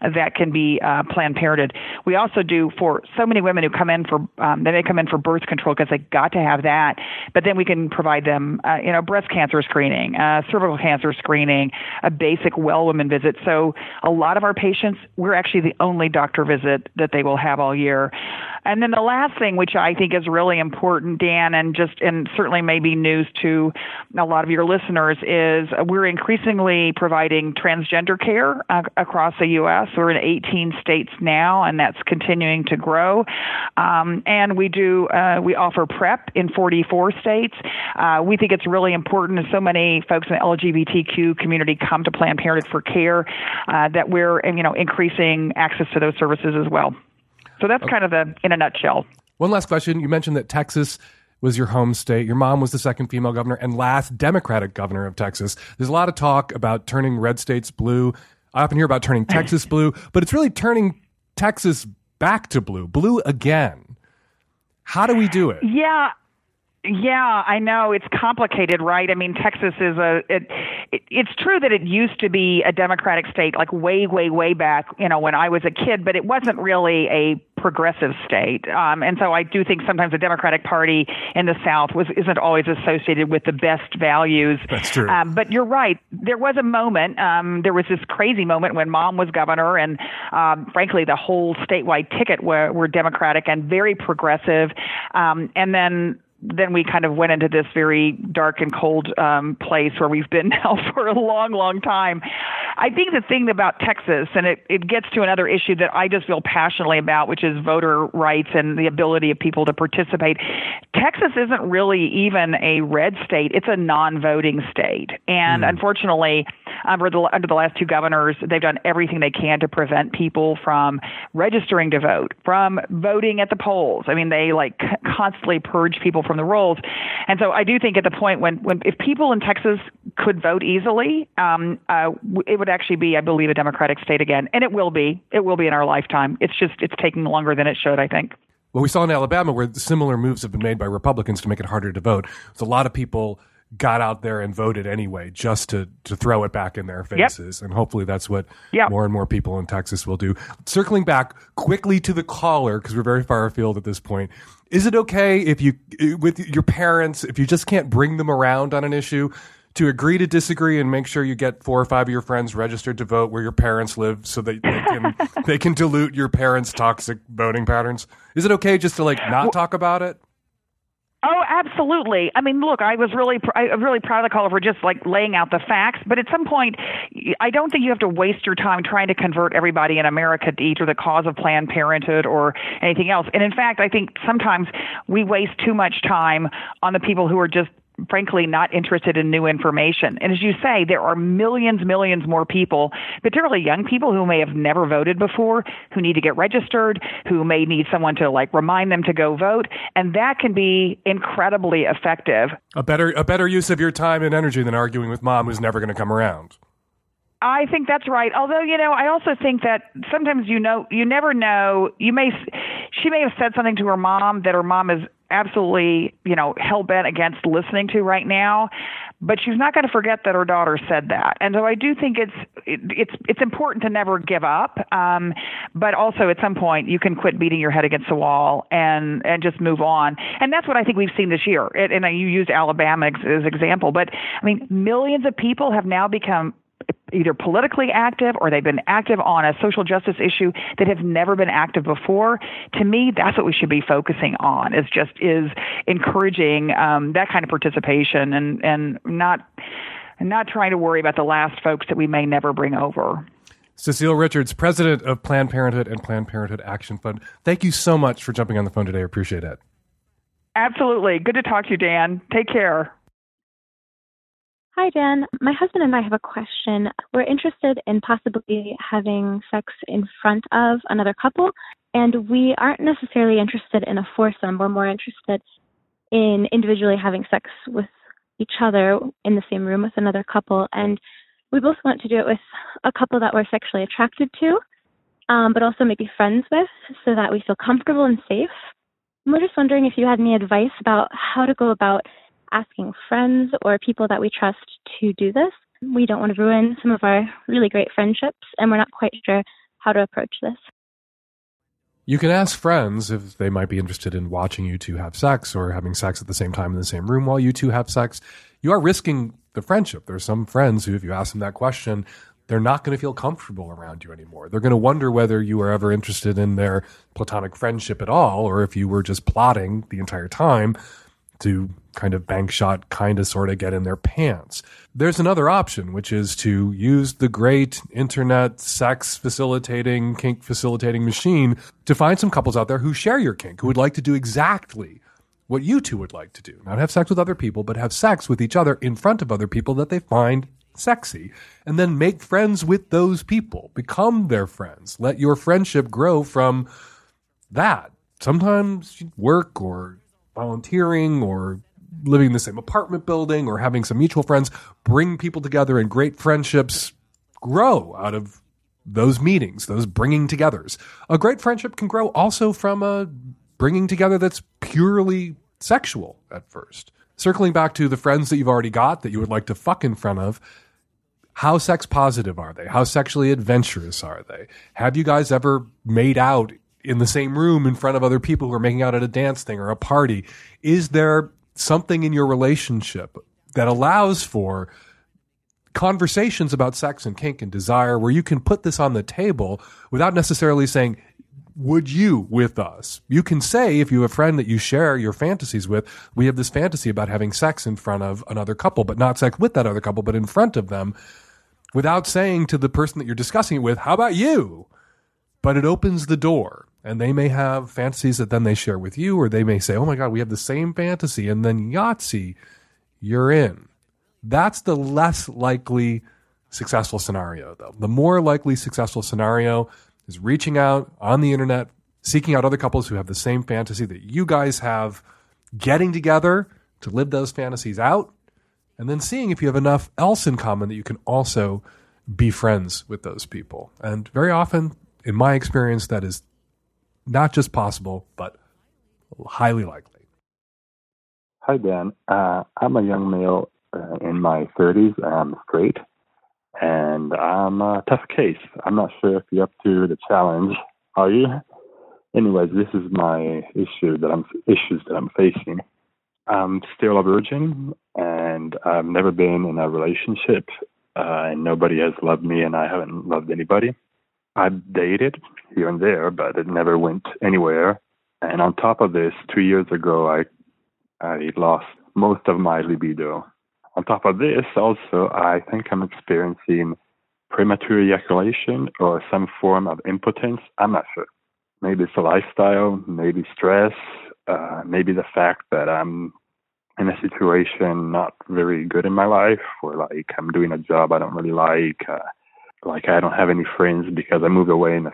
that can be uh, Planned Parenthood. We also do for so many women who come in for um, they may come in for birth control because they got to have that, but then we can provide them, uh, you know, breast cancer screening, uh, cervical cancer screening, a basic well woman visit. So a lot of our patients, we're actually the only doctor visit that they will have all year. And then the last thing, which I think is really important, Dan, and just and certainly maybe news to a lot of your listeners, is we're increasingly providing transgender care uh, across the U.S. We're in 18 states now, and that's continuing to grow. Um, and we do uh, we offer PrEP in 44 states. Uh, we think it's really important, so many folks in the LGBTQ community come to Planned Parenthood for care, uh, that we're you know increasing access to those services as well. So that's kind of the in a nutshell. One last question. You mentioned that Texas was your home state. Your mom was the second female governor and last Democratic governor of Texas. There's a lot of talk about turning red states blue. I often hear about turning Texas blue, but it's really turning Texas back to blue, blue again. How do we do it? Yeah. Yeah, I know it's complicated, right? I mean, Texas is a. It, it, it's true that it used to be a Democratic state, like way, way, way back, you know, when I was a kid, but it wasn't really a progressive state. Um, and so I do think sometimes the Democratic Party in the South was isn't always associated with the best values. That's true. Um, but you're right. There was a moment. Um, there was this crazy moment when Mom was governor, and um, frankly, the whole statewide ticket were, were Democratic and very progressive. Um, and then then we kind of went into this very dark and cold um, place where we've been now for a long, long time. I think the thing about Texas, and it, it gets to another issue that I just feel passionately about, which is voter rights and the ability of people to participate. Texas isn't really even a red state; it's a non-voting state, and mm. unfortunately, under the, under the last two governors, they've done everything they can to prevent people from registering to vote, from voting at the polls. I mean, they like constantly purge people from the rolls, and so I do think at the point when when if people in Texas could vote easily, um, uh, it would actually be, I believe, a Democratic state again, and it will be. It will be in our lifetime. It's just it's taking longer than it should. I think. Well, we saw in Alabama where similar moves have been made by Republicans to make it harder to vote. There's a lot of people got out there and voted anyway just to to throw it back in their faces. Yep. and hopefully that's what yep. more and more people in Texas will do. Circling back quickly to the caller because we're very far afield at this point. Is it okay if you with your parents if you just can't bring them around on an issue to agree to disagree and make sure you get four or five of your friends registered to vote where your parents live so that they can they can dilute your parents toxic voting patterns? Is it okay just to like not well, talk about it Oh, absolutely. I mean, look, I was really, pr- I was really proud of the caller for just like laying out the facts. But at some point, I don't think you have to waste your time trying to convert everybody in America to either the cause of Planned Parenthood or anything else. And in fact, I think sometimes we waste too much time on the people who are just frankly not interested in new information. And as you say, there are millions, millions more people, particularly young people who may have never voted before, who need to get registered, who may need someone to like remind them to go vote, and that can be incredibly effective. A better a better use of your time and energy than arguing with mom who's never going to come around. I think that's right. Although, you know, I also think that sometimes you know, you never know. You may, she may have said something to her mom that her mom is absolutely, you know, hell bent against listening to right now. But she's not going to forget that her daughter said that, and so I do think it's it, it's it's important to never give up. Um, but also at some point you can quit beating your head against the wall and and just move on. And that's what I think we've seen this year. It, and you used Alabama as, as example, but I mean millions of people have now become either politically active or they've been active on a social justice issue that have never been active before. To me, that's what we should be focusing on. Is just is encouraging um, that kind of participation and and not not trying to worry about the last folks that we may never bring over. Cecile Richards, president of Planned Parenthood and Planned Parenthood Action Fund. Thank you so much for jumping on the phone today. I appreciate it. Absolutely. Good to talk to you, Dan. Take care. Hi, Dan. My husband and I have a question. We're interested in possibly having sex in front of another couple, and we aren't necessarily interested in a foursome. We're more interested in individually having sex with each other in the same room with another couple. And we both want to do it with a couple that we're sexually attracted to, um, but also maybe friends with, so that we feel comfortable and safe. And we're just wondering if you had any advice about how to go about asking friends or people that we trust to do this. We don't want to ruin some of our really great friendships, and we're not quite sure how to approach this. You can ask friends if they might be interested in watching you two have sex or having sex at the same time in the same room while you two have sex. You are risking the friendship. There are some friends who, if you ask them that question, they're not going to feel comfortable around you anymore. They're going to wonder whether you are ever interested in their platonic friendship at all, or if you were just plotting the entire time to kind of bank shot, kind of sort of get in their pants. There's another option, which is to use the great internet sex facilitating, kink facilitating machine to find some couples out there who share your kink, who would like to do exactly what you two would like to do. Not have sex with other people, but have sex with each other in front of other people that they find sexy. And then make friends with those people. Become their friends. Let your friendship grow from that. Sometimes work or volunteering or living in the same apartment building or having some mutual friends bring people together and great friendships grow out of those meetings, those bringing togethers. A great friendship can grow also from a bringing together that's purely sexual at first. Circling back to the friends that you've already got that you would like to fuck in front of, how sex positive are they? How sexually adventurous are they? Have you guys ever made out in the same room in front of other people who are making out at a dance thing or a party? Is there something in your relationship that allows for conversations about sex and kink and desire where you can put this on the table without necessarily saying, would you with us? You can say, if you have a friend that you share your fantasies with, we have this fantasy about having sex in front of another couple, but not sex with that other couple, but in front of them. without saying to the person that you're discussing it with, how about you? But it opens the door and they may have fantasies that then they share with you, or they may say, oh my God, we have the same fantasy. And then Yahtzee, you're in. That's the less likely successful scenario, though. The more likely successful scenario is reaching out on the internet, seeking out other couples who have the same fantasy that you guys have, getting together to live those fantasies out, and then seeing if you have enough else in common that you can also be friends with those people. And very often, in my experience, that is not just possible, but highly likely. Hi, Dan. Uh, I'm a young male uh, in my 30s. I'm straight, and I'm a tough case. I'm not sure if you're up to the challenge. Are you? Anyways, this is my issue that I'm issues that I'm facing. I'm still a virgin, and I've never been in a relationship, uh, and nobody has loved me, and I haven't loved anybody. I've dated here and there, but it never went anywhere. And on top of this, two years ago, I I lost most of my libido. On top of this, also, I think I'm experiencing premature ejaculation or some form of impotence. I'm not sure. Maybe it's a lifestyle, maybe stress, uh, maybe the fact that I'm in a situation not very good in my life, or like I'm doing a job I don't really like. Uh, like I don't have any friends because I moved away in a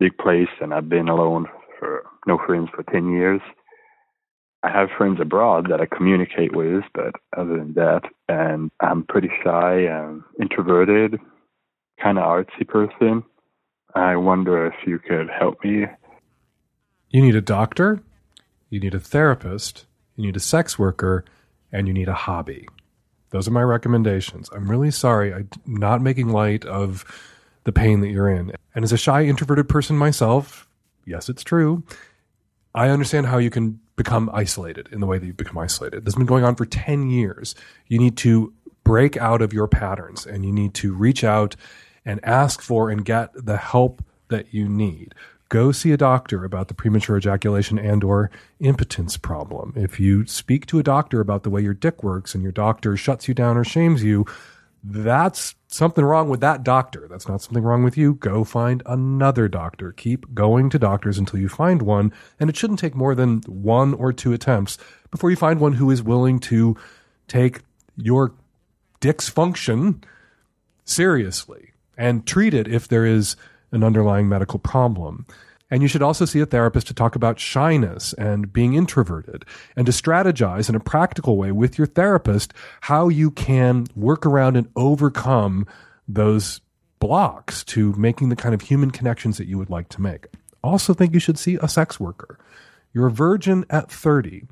big place and I've been alone for no friends for 10 years. I have friends abroad that I communicate with, but other than that, and I'm pretty shy and introverted, kind of artsy person. I wonder if you could help me. You need a doctor, you need a therapist, you need a sex worker, and you need a hobby. Those are my recommendations. I'm really sorry. I'm not making light of the pain that you're in. And as a shy, introverted person myself, yes, it's true. I understand how you can become isolated in the way that you've become isolated. This has been going on for 10 years. You need to break out of your patterns and you need to reach out and ask for and get the help that you need go see a doctor about the premature ejaculation and or impotence problem. If you speak to a doctor about the way your dick works and your doctor shuts you down or shames you, that's something wrong with that doctor. That's not something wrong with you. Go find another doctor. Keep going to doctors until you find one. And it shouldn't take more than one or two attempts before you find one who is willing to take your dick's function seriously and treat it if there is an underlying medical problem. And you should also see a therapist to talk about shyness and being introverted and to strategize in a practical way with your therapist how you can work around and overcome those blocks to making the kind of human connections that you would like to make. Also, think you should see a sex worker. You're a virgin at 30.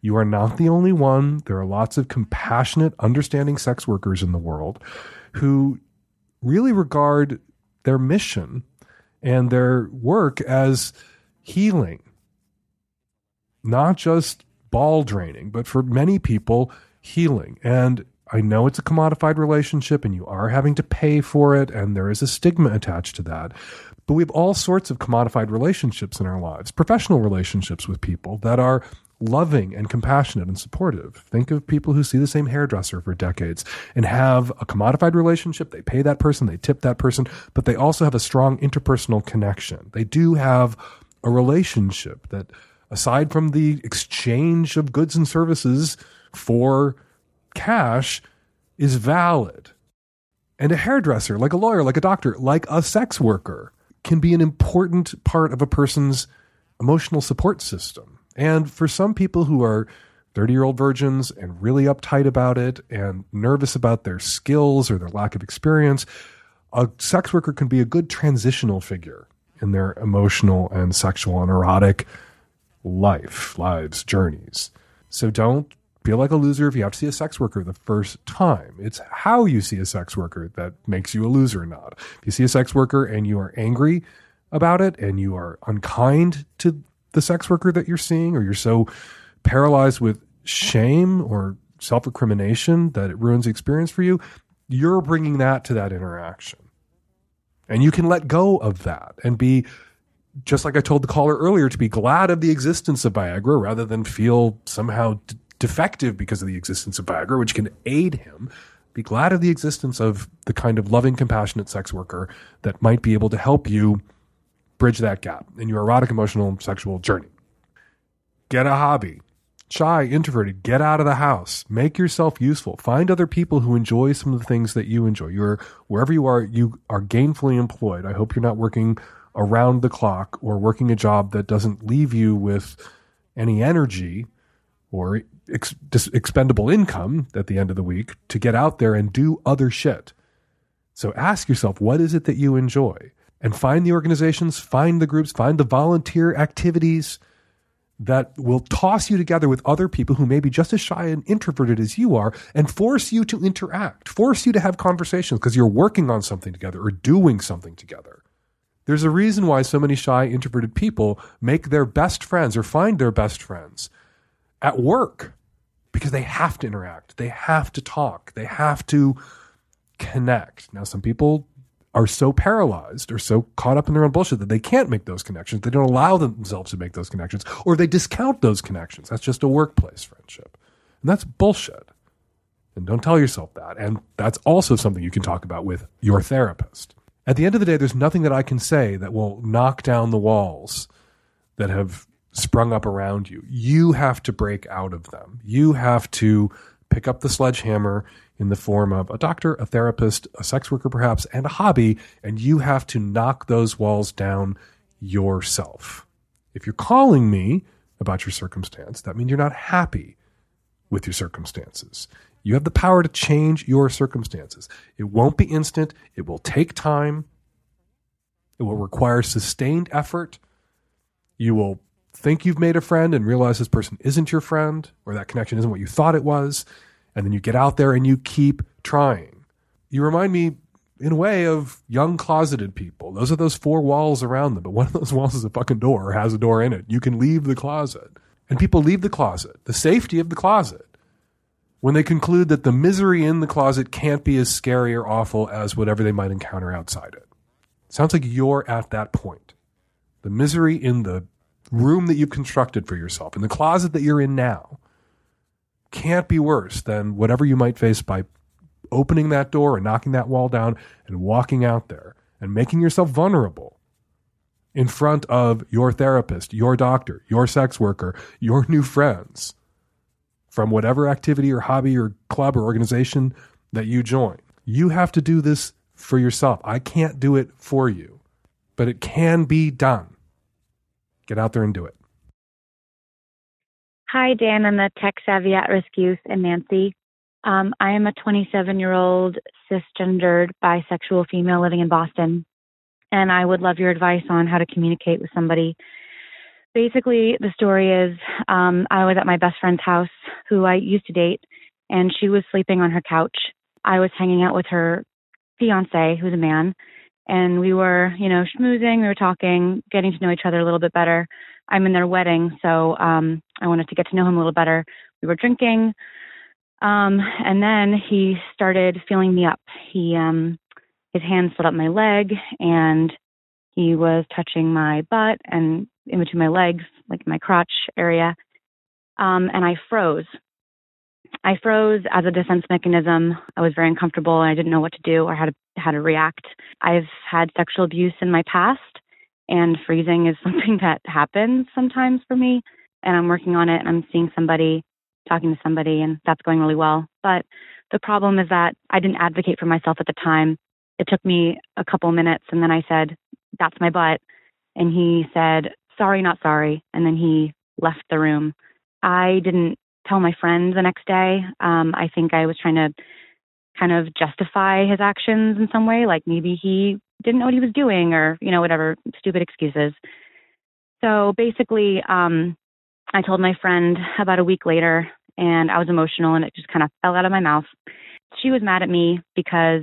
You are not the only one. There are lots of compassionate, understanding sex workers in the world who really regard their mission and their work as healing, not just ball draining, but for many people, healing. And I know it's a commodified relationship and you are having to pay for it, and there is a stigma attached to that. But we have all sorts of commodified relationships in our lives, professional relationships with people that are loving and compassionate and supportive. Think of people who see the same hairdresser for decades and have a commodified relationship. They pay that person, they tip that person, but they also have a strong interpersonal connection. They do have a relationship that, aside from the exchange of goods and services for cash, is valid. And a hairdresser, like a lawyer, like a doctor, like a sex worker, can be an important part of a person's emotional support system and for some people who are 30 year old virgins and really uptight about it and nervous about their skills or their lack of experience, a sex worker can be a good transitional figure in their emotional and sexual and erotic life, lives, journeys. So don't feel like a loser if you have to see a sex worker the first time. It's how you see a sex worker that makes you a loser or not. If you see a sex worker and you are angry about it and you are unkind to the sex worker that you're seeing, or you're so paralyzed with shame or self recrimination that it ruins the experience for you, you're bringing that to that interaction. And you can let go of that and be, just like I told the caller earlier, to be glad of the existence of Viagra rather than feel somehow d- defective because of the existence of Viagra, which can aid him. Be glad of the existence of the kind of loving, compassionate sex worker that might be able to help you bridge that gap in your erotic, emotional, sexual journey. Get a hobby. Shy, introverted, get out of the house. Make yourself useful. Find other people who enjoy some of the things that you enjoy. You're wherever you are, you are gainfully employed. I hope you're not working around the clock or working a job that doesn't leave you with any energy or ex- expendable income at the end of the week to get out there and do other shit. So ask yourself, what is it that you enjoy? And find the organizations, find the groups, find the volunteer activities that will toss you together with other people who may be just as shy and introverted as you are and force you to interact, force you to have conversations because you're working on something together or doing something together. There's a reason why so many shy, introverted people make their best friends or find their best friends at work because they have to interact, they have to talk, they have to connect. Now, some people are so paralyzed or so caught up in their own bullshit that they can't make those connections. They don't allow themselves to make those connections or they discount those connections. That's just a workplace friendship. And that's bullshit. And don't tell yourself that. And that's also something you can talk about with your therapist. At the end of the day, there's nothing that I can say that will knock down the walls that have sprung up around you. You have to break out of them. You have to pick up the sledgehammer in the form of a doctor, a therapist, a sex worker, perhaps, and a hobby, and you have to knock those walls down yourself. If you're calling me about your circumstance, that means you're not happy with your circumstances. You have the power to change your circumstances. It won't be instant, it will take time, it will require sustained effort. You will think you've made a friend and realize this person isn't your friend or that connection isn't what you thought it was. And then you get out there and you keep trying. You remind me, in a way, of young closeted people. Those are those four walls around them, but one of those walls is a fucking door or has a door in it. You can leave the closet. And people leave the closet, the safety of the closet, when they conclude that the misery in the closet can't be as scary or awful as whatever they might encounter outside it. Sounds like you're at that point. The misery in the room that you've constructed for yourself, in the closet that you're in now, can't be worse than whatever you might face by opening that door and knocking that wall down and walking out there and making yourself vulnerable in front of your therapist, your doctor, your sex worker, your new friends from whatever activity or hobby or club or organization that you join. You have to do this for yourself. I can't do it for you, but it can be done. Get out there and do it. Hi, Dan. I'm the tech savvy at risk youth and Nancy. Um, I am a 27 year old cisgendered bisexual female living in Boston, and I would love your advice on how to communicate with somebody. Basically, the story is um, I was at my best friend's house, who I used to date, and she was sleeping on her couch. I was hanging out with her fiance, who's a man, and we were, you know, schmoozing, we were talking, getting to know each other a little bit better. I'm in their wedding, so um, I wanted to get to know him a little better. We were drinking, um, and then he started feeling me up. He, um, his hand slid up my leg, and he was touching my butt and in between my legs, like my crotch area, um, and I froze. I froze as a defense mechanism. I was very uncomfortable and I didn't know what to do or how to how to react. I've had sexual abuse in my past and freezing is something that happens sometimes for me and I'm working on it and I'm seeing somebody talking to somebody and that's going really well. But the problem is that I didn't advocate for myself at the time. It took me a couple minutes and then I said, That's my butt. And he said, Sorry, not sorry. And then he left the room. I didn't tell my friend the next day. Um, I think I was trying to kind of justify his actions in some way, like maybe he didn't know what he was doing or, you know, whatever stupid excuses. So basically, um, I told my friend about a week later and I was emotional and it just kind of fell out of my mouth. She was mad at me because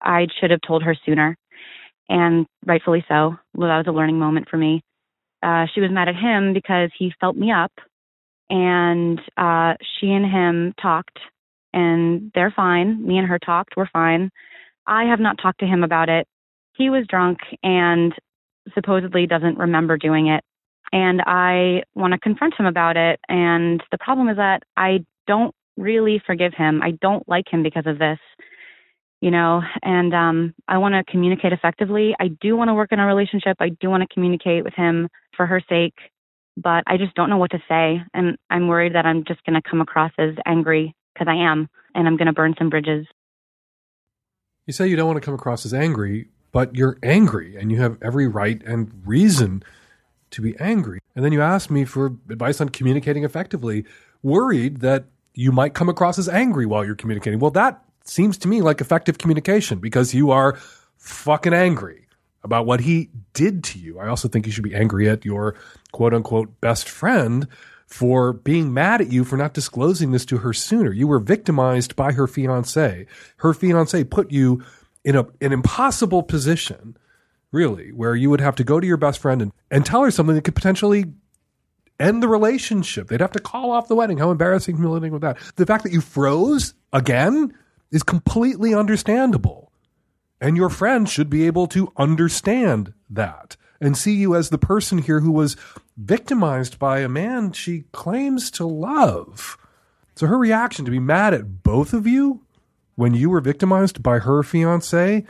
I should have told her sooner and rightfully so. Well, that was a learning moment for me. Uh, she was mad at him because he felt me up and uh, she and him talked, and they're fine. Me and her talked, we're fine. I have not talked to him about it. He was drunk and supposedly doesn't remember doing it. And I want to confront him about it. And the problem is that I don't really forgive him. I don't like him because of this, you know, and um, I want to communicate effectively. I do want to work in a relationship. I do want to communicate with him for her sake, but I just don't know what to say. And I'm worried that I'm just going to come across as angry because I am, and I'm going to burn some bridges. You say you don't want to come across as angry, but you're angry and you have every right and reason to be angry. And then you ask me for advice on communicating effectively, worried that you might come across as angry while you're communicating. Well, that seems to me like effective communication because you are fucking angry about what he did to you. I also think you should be angry at your quote unquote best friend for being mad at you for not disclosing this to her sooner. You were victimized by her fiance. Her fiance put you in a, an impossible position, really, where you would have to go to your best friend and, and tell her something that could potentially end the relationship. They'd have to call off the wedding. How embarrassing, humiliating with that. The fact that you froze again is completely understandable. And your friend should be able to understand that and see you as the person here who was victimized by a man she claims to love. So her reaction to be mad at both of you when you were victimized by her fiance,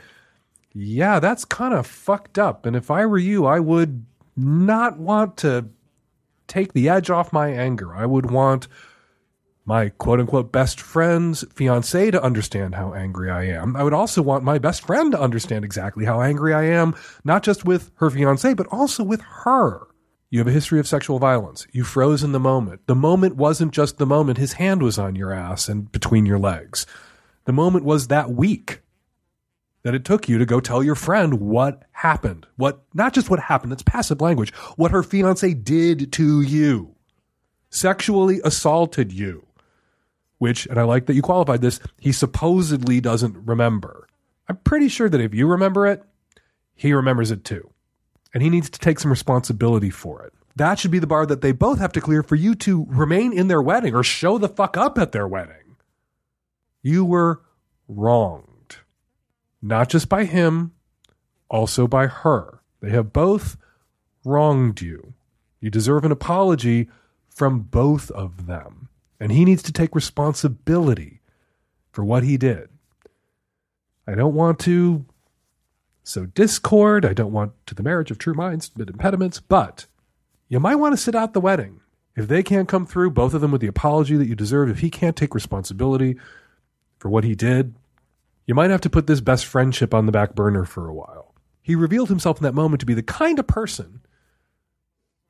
yeah, that's kind of fucked up. And if I were you, I would not want to take the edge off my anger. I would want my quote unquote best friend's fiance to understand how angry I am. I would also want my best friend to understand exactly how angry I am, not just with her fiance, but also with her. You have a history of sexual violence. You froze in the moment. The moment wasn't just the moment his hand was on your ass and between your legs. The moment was that week that it took you to go tell your friend what happened. What, not just what happened, that's passive language, what her fiance did to you. Sexually assaulted you. Which, and I like that you qualified this, he supposedly doesn't remember. I'm pretty sure that if you remember it, he remembers it too. And he needs to take some responsibility for it. That should be the bar that they both have to clear for you to remain in their wedding or show the fuck up at their wedding. You were wronged, not just by him, also by her. They have both wronged you. You deserve an apology from both of them. And he needs to take responsibility for what he did. I don't want to sow discord. I don't want to the marriage of true minds amid impediments, but you might want to sit out the wedding. If they can't come through, both of them with the apology that you deserve, if he can't take responsibility for what he did, you might have to put this best friendship on the back burner for a while. He revealed himself in that moment to be the kind of person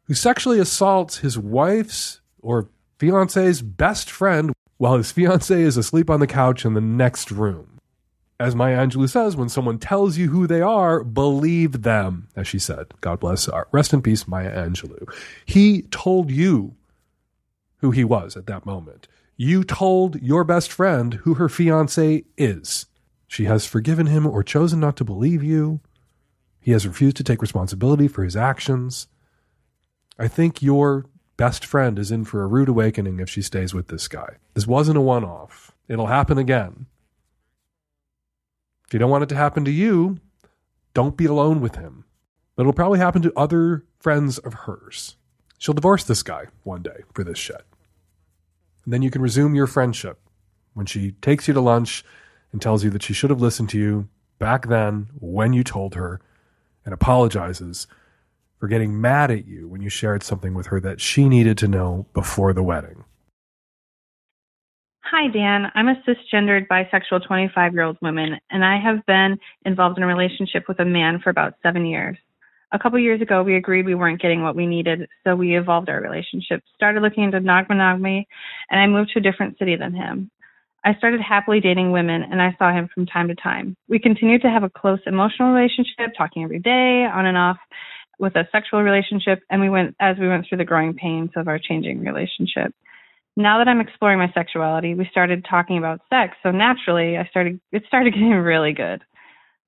who sexually assaults his wife's or fiance's best friend while his fiance is asleep on the couch in the next room. As Maya Angelou says, when someone tells you who they are, believe them, as she said. God bless her. Rest in peace, Maya Angelou. He told you who he was at that moment. You told your best friend who her fiance is. She has forgiven him or chosen not to believe you. He has refused to take responsibility for his actions. I think your best friend is in for a rude awakening if she stays with this guy. This wasn't a one off, it'll happen again. If you don't want it to happen to you, don't be alone with him. But it'll probably happen to other friends of hers. She'll divorce this guy one day for this shit. And then you can resume your friendship when she takes you to lunch and tells you that she should have listened to you back then when you told her and apologizes for getting mad at you when you shared something with her that she needed to know before the wedding. Hi, Dan. I'm a cisgendered bisexual 25 year old woman, and I have been involved in a relationship with a man for about seven years. A couple years ago, we agreed we weren't getting what we needed, so we evolved our relationship, started looking into non monogamy, and I moved to a different city than him. I started happily dating women and I saw him from time to time. We continued to have a close emotional relationship, talking every day, on and off, with a sexual relationship, and we went as we went through the growing pains of our changing relationship. Now that I'm exploring my sexuality, we started talking about sex, so naturally I started it started getting really good.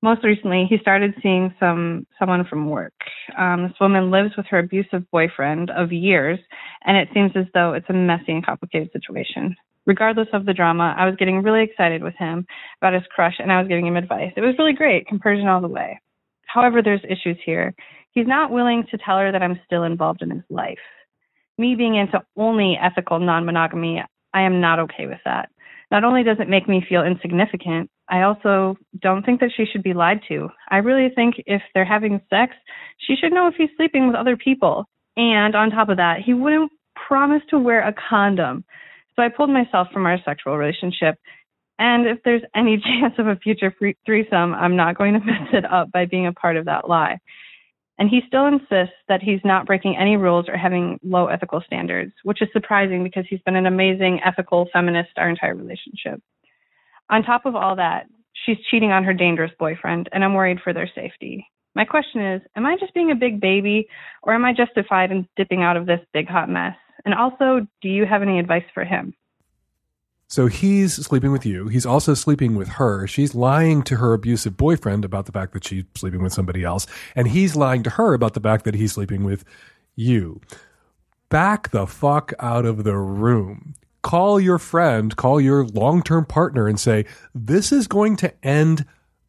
Most recently, he started seeing some someone from work. Um, this woman lives with her abusive boyfriend of years, and it seems as though it's a messy and complicated situation regardless of the drama, I was getting really excited with him about his crush and I was giving him advice. It was really great, compersion all the way. However, there's issues here. He's not willing to tell her that I'm still involved in his life. Me being into only ethical non monogamy, I am not okay with that. Not only does it make me feel insignificant, I also don't think that she should be lied to. I really think if they're having sex, she should know if he's sleeping with other people. And on top of that, he wouldn't promise to wear a condom. So I pulled myself from our sexual relationship. And if there's any chance of a future threesome, I'm not going to mess it up by being a part of that lie. And he still insists that he's not breaking any rules or having low ethical standards, which is surprising because he's been an amazing ethical feminist our entire relationship. On top of all that, she's cheating on her dangerous boyfriend, and I'm worried for their safety. My question is Am I just being a big baby, or am I justified in dipping out of this big hot mess? And also, do you have any advice for him? So he's sleeping with you. He's also sleeping with her. She's lying to her abusive boyfriend about the fact that she's sleeping with somebody else. And he's lying to her about the fact that he's sleeping with you. Back the fuck out of the room. Call your friend, call your long term partner and say, this is going to end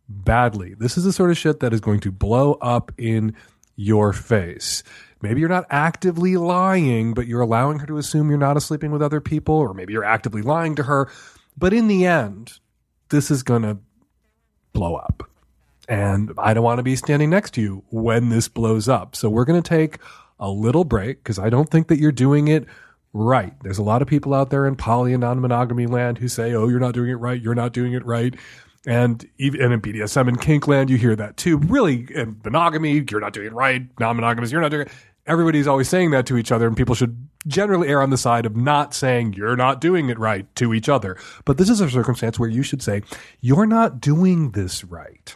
badly. This is the sort of shit that is going to blow up in your face. Maybe you're not actively lying, but you're allowing her to assume you're not sleeping with other people, or maybe you're actively lying to her. But in the end, this is going to blow up. And I don't want to be standing next to you when this blows up. So we're going to take a little break because I don't think that you're doing it right. There's a lot of people out there in poly and non monogamy land who say, oh, you're not doing it right. You're not doing it right. And even and in BDSM and kink land, you hear that too. Really, in monogamy, you're not doing it right. Non monogamous, you're not doing it. Everybody's always saying that to each other, and people should generally err on the side of not saying you're not doing it right to each other. But this is a circumstance where you should say, you're not doing this right.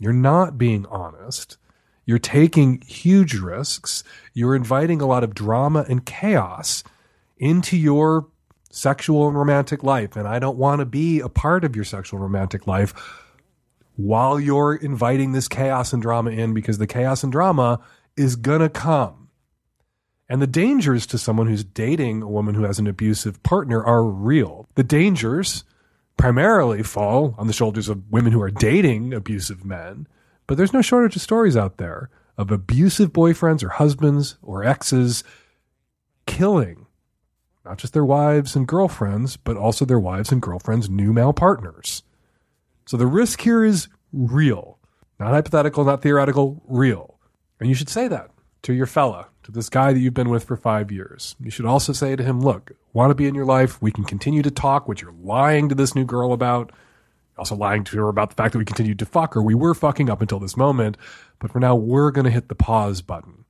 You're not being honest. You're taking huge risks. You're inviting a lot of drama and chaos into your sexual and romantic life. And I don't want to be a part of your sexual romantic life while you're inviting this chaos and drama in because the chaos and drama is going to come. And the dangers to someone who's dating a woman who has an abusive partner are real. The dangers primarily fall on the shoulders of women who are dating abusive men, but there's no shortage of stories out there of abusive boyfriends or husbands or exes killing not just their wives and girlfriends, but also their wives and girlfriends' new male partners. So the risk here is real, not hypothetical, not theoretical, real. And you should say that to your fella, to this guy that you've been with for five years. You should also say to him, look, want to be in your life? We can continue to talk what you're lying to this new girl about. Also lying to her about the fact that we continued to fuck her. We were fucking up until this moment, but for now, we're going to hit the pause button.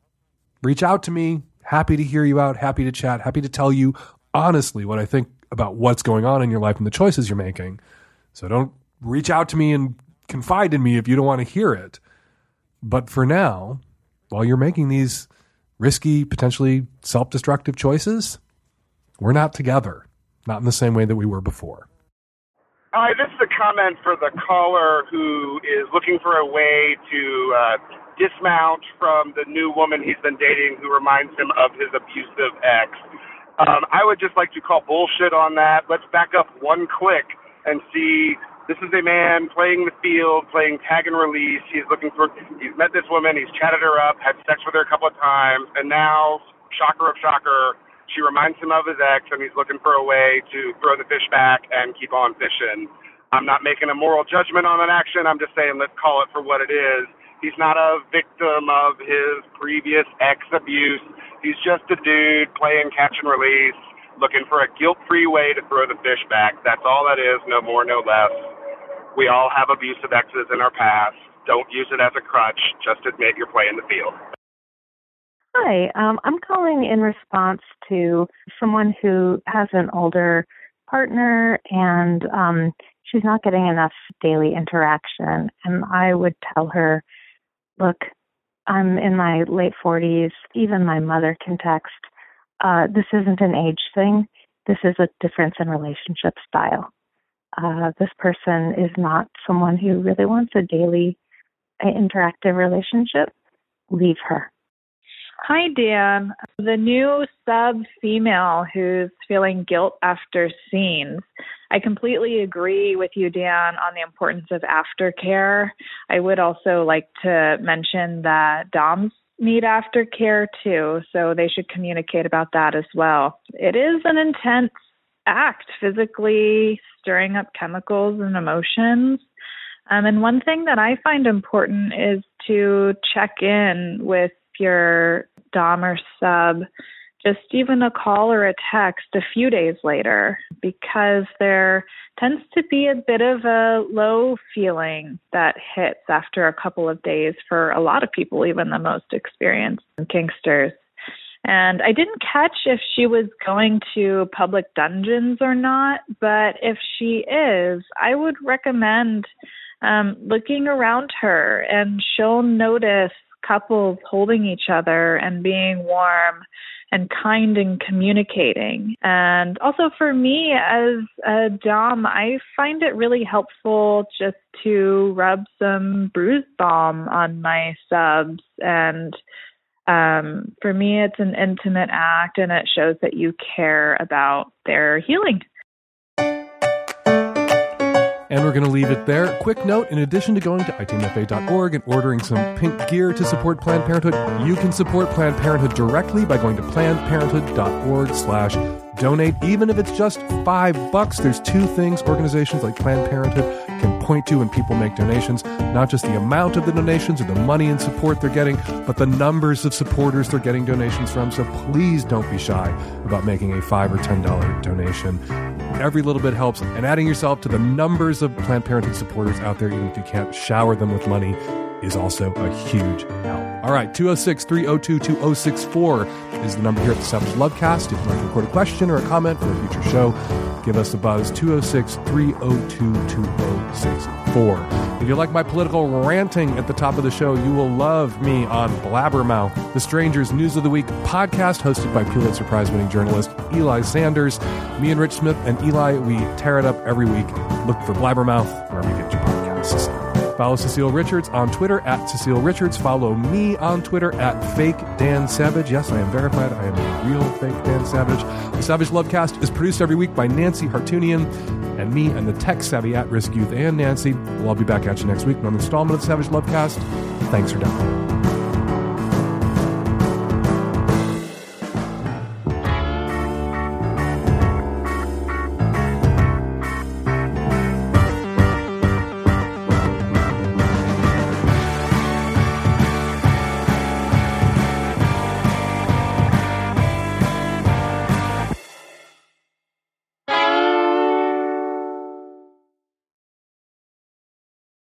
Reach out to me. Happy to hear you out. Happy to chat. Happy to tell you honestly what I think about what's going on in your life and the choices you're making. So don't reach out to me and confide in me if you don't want to hear it. But for now, while you're making these risky, potentially self destructive choices, we're not together, not in the same way that we were before. Hi, this is a comment for the caller who is looking for a way to uh, dismount from the new woman he's been dating who reminds him of his abusive ex. Um, I would just like to call bullshit on that. Let's back up one click and see this is a man playing the field, playing tag and release. He's looking for, he's met this woman, he's chatted her up, had sex with her a couple of times, and now, shocker of shocker, she reminds him of his ex, and he's looking for a way to throw the fish back and keep on fishing. I'm not making a moral judgment on that action. I'm just saying let's call it for what it is. He's not a victim of his previous ex abuse. He's just a dude playing catch and release, looking for a guilt free way to throw the fish back. That's all that is, no more, no less. We all have abusive exes in our past. Don't use it as a crutch. Just admit you're playing the field. Hi, um, I'm calling in response to someone who has an older partner and um, she's not getting enough daily interaction. And I would tell her, look, I'm in my late 40s. Even my mother can text. Uh, this isn't an age thing. This is a difference in relationship style. Uh, this person is not someone who really wants a daily uh, interactive relationship. Leave her. Hi, Dan. The new sub female who's feeling guilt after scenes. I completely agree with you, Dan, on the importance of aftercare. I would also like to mention that DOMs need aftercare too, so they should communicate about that as well. It is an intense act, physically stirring up chemicals and emotions. Um, and one thing that I find important is to check in with your Dom or sub, just even a call or a text a few days later, because there tends to be a bit of a low feeling that hits after a couple of days for a lot of people, even the most experienced kinksters. And I didn't catch if she was going to public dungeons or not, but if she is, I would recommend um, looking around her and she'll notice couples holding each other and being warm and kind and communicating. And also for me as a Dom, I find it really helpful just to rub some bruise balm on my subs and um, for me, it's an intimate act and it shows that you care about their healing. And we're going to leave it there. Quick note in addition to going to itmfa.org and ordering some pink gear to support Planned Parenthood, you can support Planned Parenthood directly by going to plannedparenthood.org slash donate, even if it's just five bucks. There's two things organizations like Planned Parenthood can point to when people make donations not just the amount of the donations or the money and support they're getting, but the numbers of supporters they're getting donations from. So please don't be shy about making a five or ten dollar donation. Every little bit helps, and adding yourself to the numbers of Planned Parenthood supporters out there, even if you can't shower them with money, is also a huge help. All right, 206 302 2064 is the number here at the Savage Lovecast. If you'd like to record a question or a comment for a future show, give us a buzz 206 302 2064. If you like my political ranting at the top of the show, you will love me on Blabbermouth, the Strangers News of the Week podcast hosted by Pulitzer Prize winning journalist Eli Sanders. Me and Rich Smith and Eli, we tear it up every week. Look for Blabbermouth wherever you get your podcasts. Follow Cecile Richards on Twitter at Cecile Richards. Follow me on Twitter at Fake Dan Savage. Yes, I am verified. I am a real fake Dan Savage. The Savage Lovecast is produced every week by Nancy Hartunian and me and the tech savvy at risk youth and Nancy. We'll all be back at you next week. Another installment of the Savage Lovecast. Thanks for downloading.